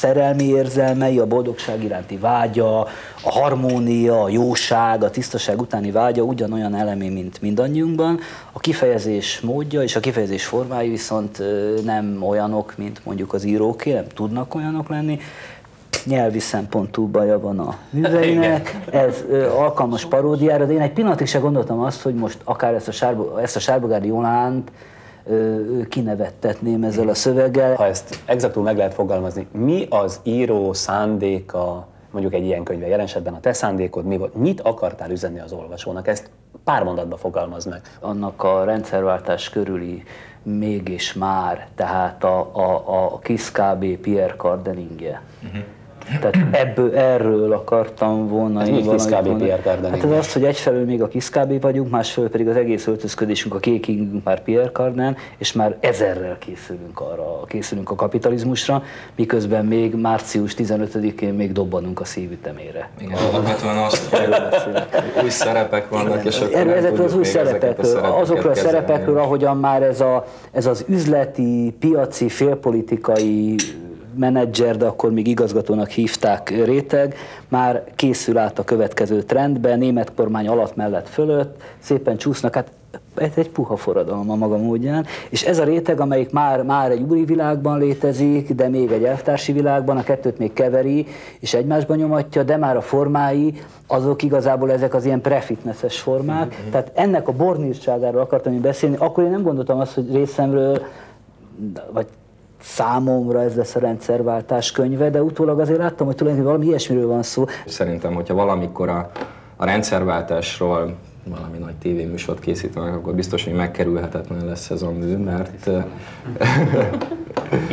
szerelmi érzelmei, a boldogság iránti vágya, a harmónia, a jóság, a tisztaság utáni vágya ugyanolyan elemé, mint mindannyiunkban. A kifejezés módja és a kifejezés formái viszont nem olyanok, mint mondjuk az íróké, nem tudnak olyanok lenni. Nyelvi szempontú baja van a műveinek, ez ö, alkalmas paródiára, de én egy pillanatig se gondoltam azt, hogy most akár ezt a, sárba, ezt a Sárbogári Jolánt kinevettetném ezzel a szöveggel. Ha ezt exaktul meg lehet fogalmazni, mi az író szándéka mondjuk egy ilyen könyve, jelen esetben a te szándékod mi volt? Mit akartál üzenni az olvasónak? Ezt pár mondatba fogalmaz meg. Annak a rendszerváltás körüli mégis már, tehát a, a, a Kiss KB Pierre Cardeningje. Uh-huh tehát ebből, erről akartam volna. Ez mit kiszkábé Pierre Hát ez az, hogy egyfelől még a kiszkábé vagyunk, másfelől pedig az egész öltözködésünk, a kékingünk már Pierre Cardin, és már ezerrel készülünk arra, készülünk a kapitalizmusra, miközben még március 15-én még dobbanunk a szívütemére. Igen, alapvetően azt, hogy új szerepek vannak, és akkor Erről, ezekről az új szerepekről, azokról a szerepekről, ahogyan már ez, a, ez az üzleti, piaci, félpolitikai menedzser, de akkor még igazgatónak hívták réteg, már készül át a következő trendben, német kormány alatt mellett fölött, szépen csúsznak, hát ez egy puha forradalom a maga módján, és ez a réteg, amelyik már, már egy úri világban létezik, de még egy elvtársi világban, a kettőt még keveri, és egymásban nyomatja, de már a formái, azok igazából ezek az ilyen prefitnesses formák, mm-hmm. tehát ennek a bornírtságáról akartam én beszélni, akkor én nem gondoltam azt, hogy részemről, vagy számomra ez lesz a rendszerváltás könyve, de utólag azért láttam, hogy tulajdonképpen valami ilyesmiről van szó. Szerintem, hogyha valamikor a, a rendszerváltásról valami nagy tévéműsort készítenek, akkor biztos, hogy megkerülhetetlen lesz ez a mű, mert...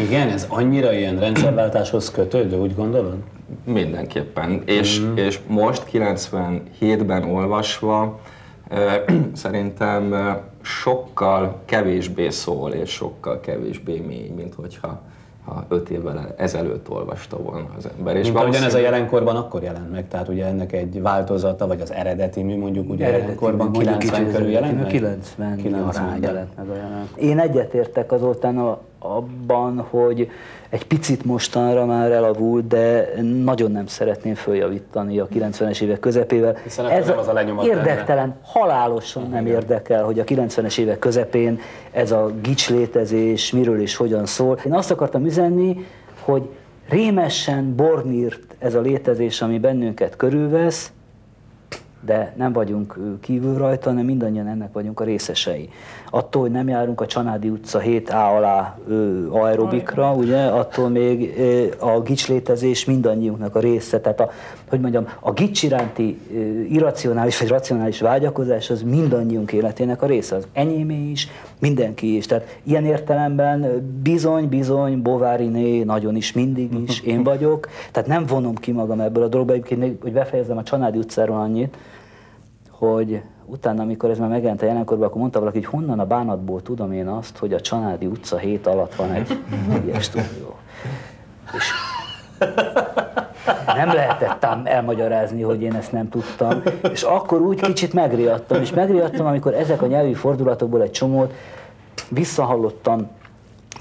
Igen, ez annyira ilyen rendszerváltáshoz kötődő, úgy gondolod? Mindenképpen. És, mm. és most 97-ben olvasva szerintem sokkal kevésbé szól, és sokkal kevésbé mély, mint hogyha ha öt évvel ezelőtt olvasta volna az ember. És Mint valószínű... ez a jelenkorban akkor jelent meg, tehát ugye ennek egy változata, vagy az eredeti mű mondjuk ugye eredeti jelenkorban 90 körül jelent meg? 90, 90 jelent meg a jelen. Én egyetértek azután abban, hogy egy picit mostanra már elavult, de nagyon nem szeretném följavítani a 90-es évek közepével. Hiszen ez nem az a érdektelen, benne. halálosan nem érdekel, hogy a 90-es évek közepén ez a gicslétezés miről és hogyan szól. Én azt akartam üzenni, hogy rémesen bornírt ez a létezés, ami bennünket körülvesz, de nem vagyunk kívül rajta, hanem mindannyian ennek vagyunk a részesei. Attól, hogy nem járunk a Csanádi utca 7A alá ö, aerobikra, ugye, attól még ö, a gicslétezés mindannyiunknak a része. Tehát a, hogy mondjam, a gics iránti ö, irracionális vagy racionális vágyakozás az mindannyiunk életének a része. Az enyémé is, mindenki is. Tehát ilyen értelemben bizony, bizony, Bováriné nagyon is, mindig is én vagyok. Tehát nem vonom ki magam ebből a dologba. Egyébként hogy befejezem a Csanádi utcáról annyit, hogy utána, amikor ez már megjelent a jelenkorban, akkor mondta valaki, hogy honnan a bánatból tudom én azt, hogy a Csanádi utca hét alatt van egy ilyen stúdió. És nem lehetett ám elmagyarázni, hogy én ezt nem tudtam. És akkor úgy kicsit megriadtam, és megriadtam, amikor ezek a nyelvi fordulatokból egy csomót visszahallottam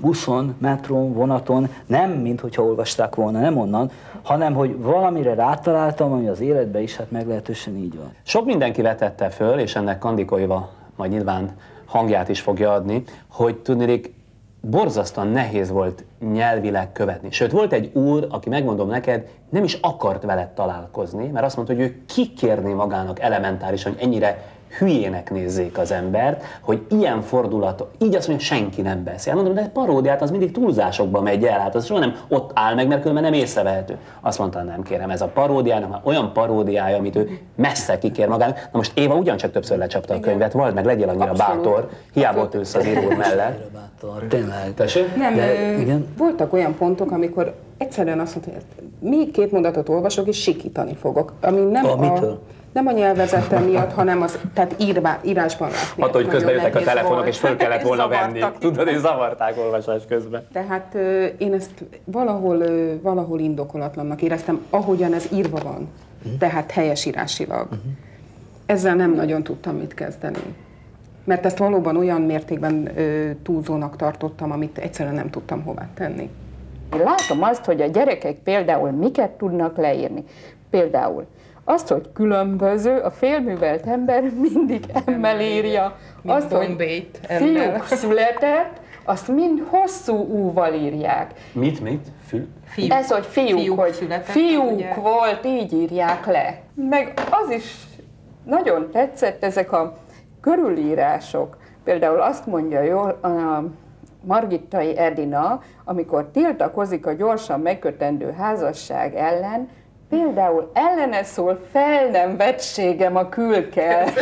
buszon, metrón, vonaton, nem mint hogyha olvasták volna, nem onnan, hanem hogy valamire rátaláltam, ami az életben is hát meglehetősen így van. Sok mindenki vetette föl, és ennek Kandikoiva majd nyilván hangját is fogja adni, hogy tudnék borzasztóan nehéz volt nyelvileg követni. Sőt, volt egy úr, aki megmondom neked, nem is akart veled találkozni, mert azt mondta, hogy ő kikérné magának elementárisan, hogy ennyire hülyének nézzék az embert, hogy ilyen fordulat, így azt mondja, senki nem beszél. Mondom, de paródiát az mindig túlzásokba megy el, hát az soha nem ott áll meg, mert különben nem észrevehető. Azt mondta, nem kérem, ez a paródiának már olyan paródiája, amit ő messze kikér magának. Na most Éva ugyancsak többször lecsapta a könyvet, vald meg, legyél annyira Abszolút. bátor, hiába ott ülsz az író mellett. Tényleg. Nem, De- ö, igen. voltak olyan pontok, amikor egyszerűen azt mondta, hogy még két mondatot olvasok, és sikítani fogok. Ami nem A a, mitől? Nem a nyelvezetem miatt, hanem az, tehát írvá, írásban látni. Attól, hogy közben jöttek a telefonok, volt. és föl kellett volna venni. Tudod, és zavarták olvasás közben. Tehát ö, én ezt valahol, ö, valahol indokolatlannak éreztem, ahogyan ez írva van, tehát helyesírásilag. Ezzel nem nagyon tudtam mit kezdeni. Mert ezt valóban olyan mértékben ö, túlzónak tartottam, amit egyszerűen nem tudtam hová tenni. Én látom azt, hogy a gyerekek például miket tudnak leírni. Például azt, hogy különböző, a félművelt ember mindig emmel írja. Azt, hogy fiúk született, azt mind hosszú úval írják. Mit, mit? Fül? Fiúk. Ez, hogy fiúk, Fiúk hogy fiúk ugye? volt, így írják le. Meg az is nagyon tetszett, ezek a körülírások. Például azt mondja jól a Margittai Edina, amikor tiltakozik a gyorsan megkötendő házasság ellen, például ellene szól fel nem vettségem a külkel.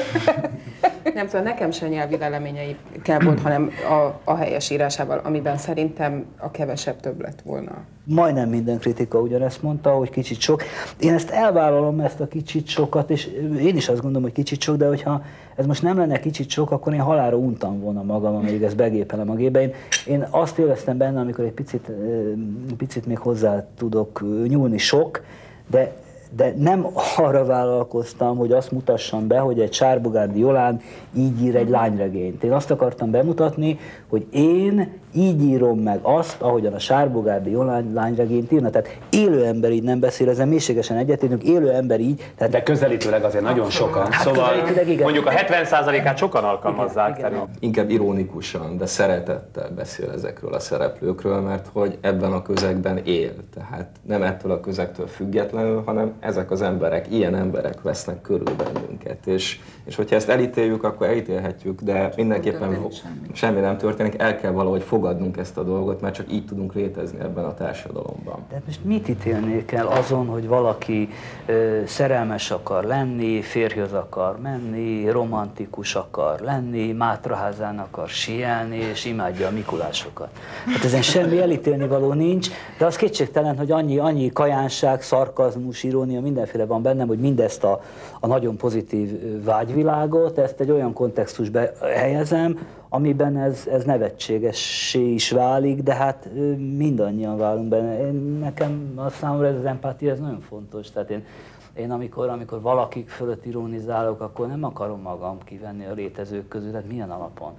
Nem tudom, nekem se nyelvi véleményeikkel volt, hanem a, a helyes írásával, amiben szerintem a kevesebb több lett volna. Majdnem minden kritika ugyanezt mondta, hogy kicsit sok. Én ezt elvállalom, ezt a kicsit sokat, és én is azt gondolom, hogy kicsit sok, de hogyha ez most nem lenne kicsit sok, akkor én halára untam volna magam, amíg ezt begépelem a gépbe. Én, én azt éreztem benne, amikor egy picit, picit még hozzá tudok nyúlni sok, de de nem arra vállalkoztam, hogy azt mutassam be, hogy egy Sárbogárdi Jolán így ír egy lányregényt. Én azt akartam bemutatni, hogy én így írom meg azt, ahogyan a Sárbogárdi Jolán lányregényt írna. Tehát élő ember így nem beszél, ezen mélységesen egyetértünk, élő ember így. Tehát De közelítőleg azért nagyon sokan. Hát Szóval igen. mondjuk a 70%-át sokan alkalmazzák szerintem. Inkább ironikusan, de szeretettel beszél ezekről a szereplőkről, mert hogy ebben a közegben él. Tehát nem ettől a közegtől függetlenül, hanem ezek az emberek, ilyen emberek vesznek körül bennünket. És, és hogyha ezt elítéljük, akkor elítélhetjük, de mindenképpen semmi. semmi nem történik, el kell valahogy fogadnunk ezt a dolgot, mert csak így tudunk létezni ebben a társadalomban. De most mit ítélnék el azon, hogy valaki ö, szerelmes akar lenni, férjhoz akar menni, romantikus akar lenni, Mátraházán akar sielni, és imádja a Mikulásokat. Hát ezen semmi elítélni való nincs, de az kétségtelen, hogy annyi, annyi kajánság, szarkazmus, irónia, mindenféle van bennem, hogy mindezt a, a nagyon pozitív vágyvilágot, ezt egy olyan kontextusba helyezem, amiben ez, ez nevetségessé is válik, de hát mindannyian válunk benne. Én, nekem a számomra ez az empátia, ez nagyon fontos. Tehát én, én amikor, amikor valakik fölött ironizálok, akkor nem akarom magam kivenni a létezők közül, tehát milyen alapon?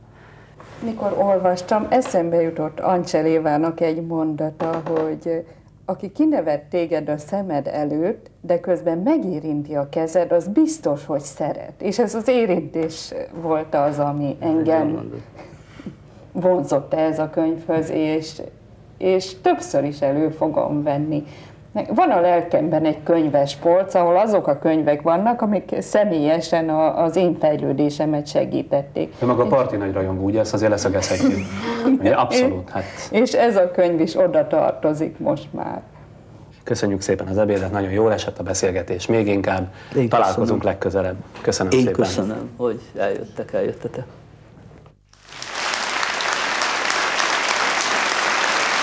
Mikor olvastam, eszembe jutott Ancselévának egy mondata, hogy aki kinevet téged a szemed előtt, de közben megérinti a kezed, az biztos, hogy szeret. És ez az érintés volt az, ami engem vonzott ez a könyvhöz, és, és többször is elő fogom venni. Van a lelkemben egy könyves polc, ahol azok a könyvek vannak, amik személyesen a, az én fejlődésemet segítették. Ő maga parti nagy rajongó, ugye ezt azért leszögezhetjük. Ugye, Abszolút. Hát És ez a könyv is oda tartozik most már. köszönjük szépen az ebédet, nagyon jól esett a beszélgetés. Még inkább Én találkozunk köszönöm. legközelebb. Köszönöm Én szépen. köszönöm, hogy eljöttek, eljöttetek.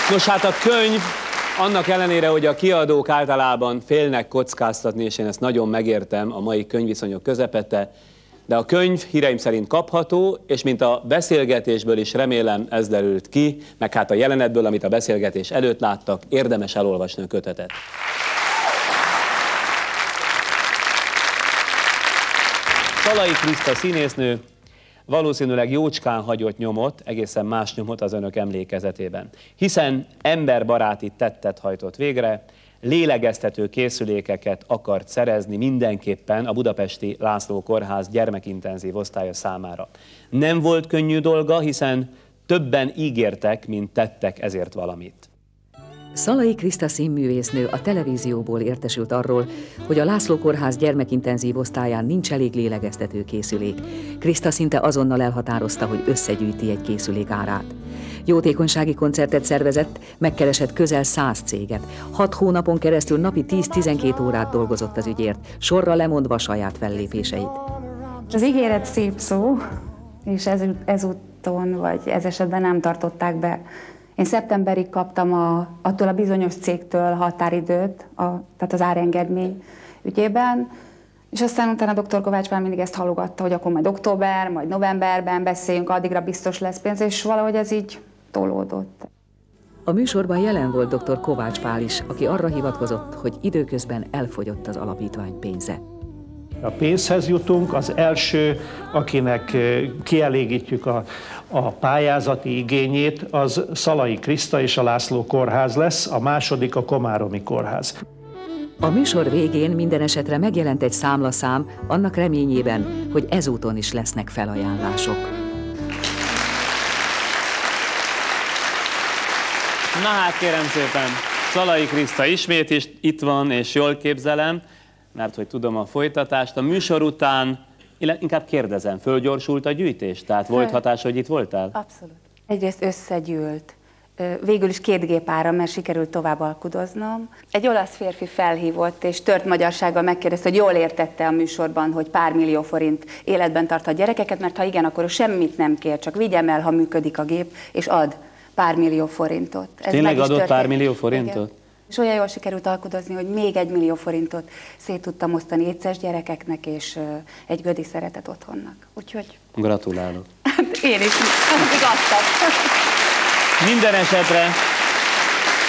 Nos hát a könyv annak ellenére, hogy a kiadók általában félnek kockáztatni, és én ezt nagyon megértem a mai könyvviszonyok közepette, de a könyv híreim szerint kapható, és mint a beszélgetésből is remélem ez derült ki, meg hát a jelenetből, amit a beszélgetés előtt láttak, érdemes elolvasni a kötetet. Szalai Kriszta színésznő valószínűleg jócskán hagyott nyomot, egészen más nyomot az önök emlékezetében. Hiszen emberbaráti tettet hajtott végre, lélegeztető készülékeket akart szerezni mindenképpen a budapesti László Kórház gyermekintenzív osztálya számára. Nem volt könnyű dolga, hiszen többen ígértek, mint tettek ezért valamit. Szalai Kriszta színművésznő a televízióból értesült arról, hogy a László Kórház gyermekintenzív osztályán nincs elég lélegeztető készülék. Kriszta szinte azonnal elhatározta, hogy összegyűjti egy készülék árát. Jótékonysági koncertet szervezett, megkeresett közel száz céget. Hat hónapon keresztül napi 10-12 órát dolgozott az ügyért, sorra lemondva saját fellépéseit. Az ígéret szép szó, és ez, ezúton, vagy ez esetben nem tartották be. Én szeptemberig kaptam a, attól a bizonyos cégtől határidőt, a, tehát az árengedmény ügyében, és aztán utána a dr. Kovács már mindig ezt halogatta, hogy akkor majd október, majd novemberben beszéljünk, addigra biztos lesz pénz, és valahogy ez így tolódott. A műsorban jelen volt dr. Kovács Pál is, aki arra hivatkozott, hogy időközben elfogyott az alapítvány pénze. A pénzhez jutunk, az első, akinek kielégítjük a, a pályázati igényét, az Szalai Kriszta és a László Kórház lesz, a második a Komáromi Kórház. A műsor végén minden esetre megjelent egy számlaszám, annak reményében, hogy ezúton is lesznek felajánlások. Na hát kérem szépen, Szalai Kriszta ismét is itt van, és jól képzelem, mert hogy tudom a folytatást. A műsor után, inkább kérdezem, fölgyorsult a gyűjtés? Tehát volt hatás, hogy itt voltál? Abszolút. Egyrészt összegyűlt. Végül is két gép ára, mert sikerült tovább alkudoznom. Egy olasz férfi felhívott, és tört magyarsággal megkérdezte, hogy jól értette a műsorban, hogy pár millió forint életben tart a gyerekeket, mert ha igen, akkor semmit nem kér, csak vigyem el, ha működik a gép, és ad pár millió forintot. Ez Tényleg adott történt. pár millió forintot? Igen. És olyan jól sikerült alkudozni, hogy még egy millió forintot szét tudtam osztani étszes gyerekeknek, és egy gödi szeretet otthonnak. Úgyhogy... Gratulálok. Hát én is, amit adtam. Minden esetre,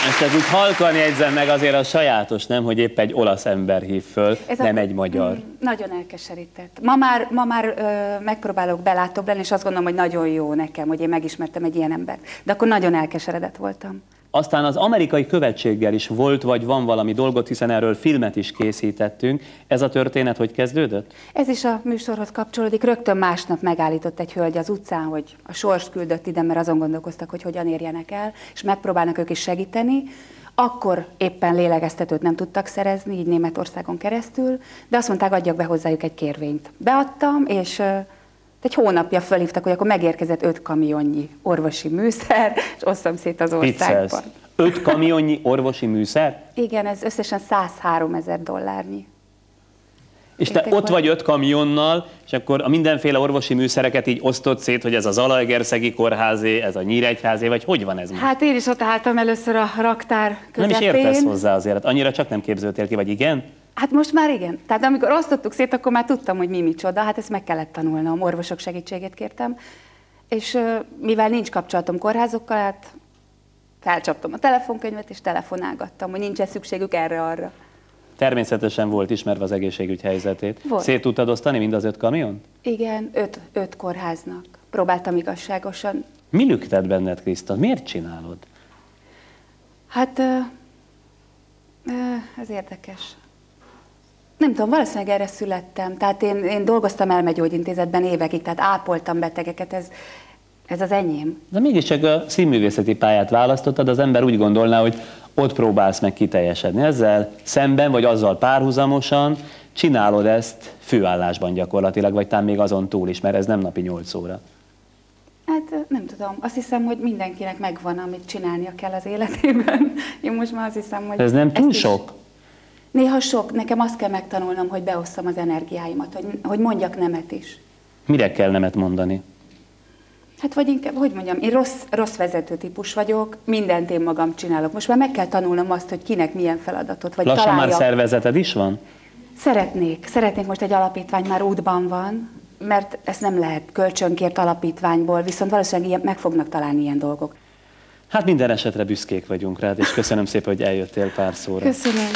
ezt csak úgy halkan jegyzem meg, azért a sajátos, nem, hogy épp egy olasz ember hív föl, Ez nem a, egy magyar. Mm, nagyon elkeserített. Ma már, ma már ö, megpróbálok belátóbb lenni, és azt gondolom, hogy nagyon jó nekem, hogy én megismertem egy ilyen embert. De akkor nagyon elkeseredett voltam. Aztán az amerikai követséggel is volt vagy van valami dolgot, hiszen erről filmet is készítettünk. Ez a történet hogy kezdődött? Ez is a műsorhoz kapcsolódik. Rögtön másnap megállított egy hölgy az utcán, hogy a sors küldött ide, mert azon gondolkoztak, hogy hogyan érjenek el, és megpróbálnak ők is segíteni. Akkor éppen lélegeztetőt nem tudtak szerezni, így Németországon keresztül, de azt mondták, adjak be hozzájuk egy kérvényt. Beadtam, és egy hónapja fölhívtak, hogy akkor megérkezett öt kamionnyi orvosi műszer, és osztom szét az országban. Öt kamionnyi orvosi műszer? Igen, ez összesen 103 ezer dollárnyi. És te ott vagy öt kamionnal, és akkor a mindenféle orvosi műszereket így osztott szét, hogy ez az Alaegerszegi kórházé, ez a Nyíregyházé, vagy hogy van ez? Hát én is ott álltam először a raktár közepén. Nem is értesz hozzá azért, annyira csak nem képződtél ki, vagy igen? Hát most már igen. Tehát amikor osztottuk szét, akkor már tudtam, hogy mi micsoda. Hát ezt meg kellett tanulnom, orvosok segítségét kértem. És mivel nincs kapcsolatom kórházokkal, hát felcsaptam a telefonkönyvet, és telefonálgattam, hogy nincs -e szükségük erre-arra. Természetesen volt ismerve az egészségügy helyzetét. Volt. Szét tudtad osztani mind az öt kamion? Igen, öt, öt kórháznak. Próbáltam igazságosan. Mi lüktet benned, Kriszta? Miért csinálod? Hát, ez érdekes. Nem tudom, valószínűleg erre születtem. Tehát én, én dolgoztam elmegyógyintézetben évekig, tehát ápoltam betegeket, ez, ez az enyém. De mégiscsak a színművészeti pályát választottad, az ember úgy gondolná, hogy ott próbálsz meg kiteljesedni. Ezzel szemben, vagy azzal párhuzamosan csinálod ezt főállásban gyakorlatilag, vagy talán még azon túl is, mert ez nem napi 8 óra. Hát nem tudom. Azt hiszem, hogy mindenkinek megvan, amit csinálnia kell az életében. Én most már azt hiszem, hogy... Ez nem túl sok? Néha sok, nekem azt kell megtanulnom, hogy beosszam az energiáimat, hogy, hogy mondjak nemet is. Mire kell nemet mondani? Hát vagy inkább, hogy mondjam, én rossz, rossz vezető típus vagyok, mindent én magam csinálok. Most már meg kell tanulnom azt, hogy kinek milyen feladatot, vagy Lassan találjak. már szervezeted is van? Szeretnék. Szeretnék most egy alapítvány, már útban van, mert ezt nem lehet kölcsönkért alapítványból, viszont valószínűleg ilyen, meg fognak találni ilyen dolgok. Hát minden esetre büszkék vagyunk rád, és köszönöm szépen, hogy eljöttél pár szóra. Köszönöm.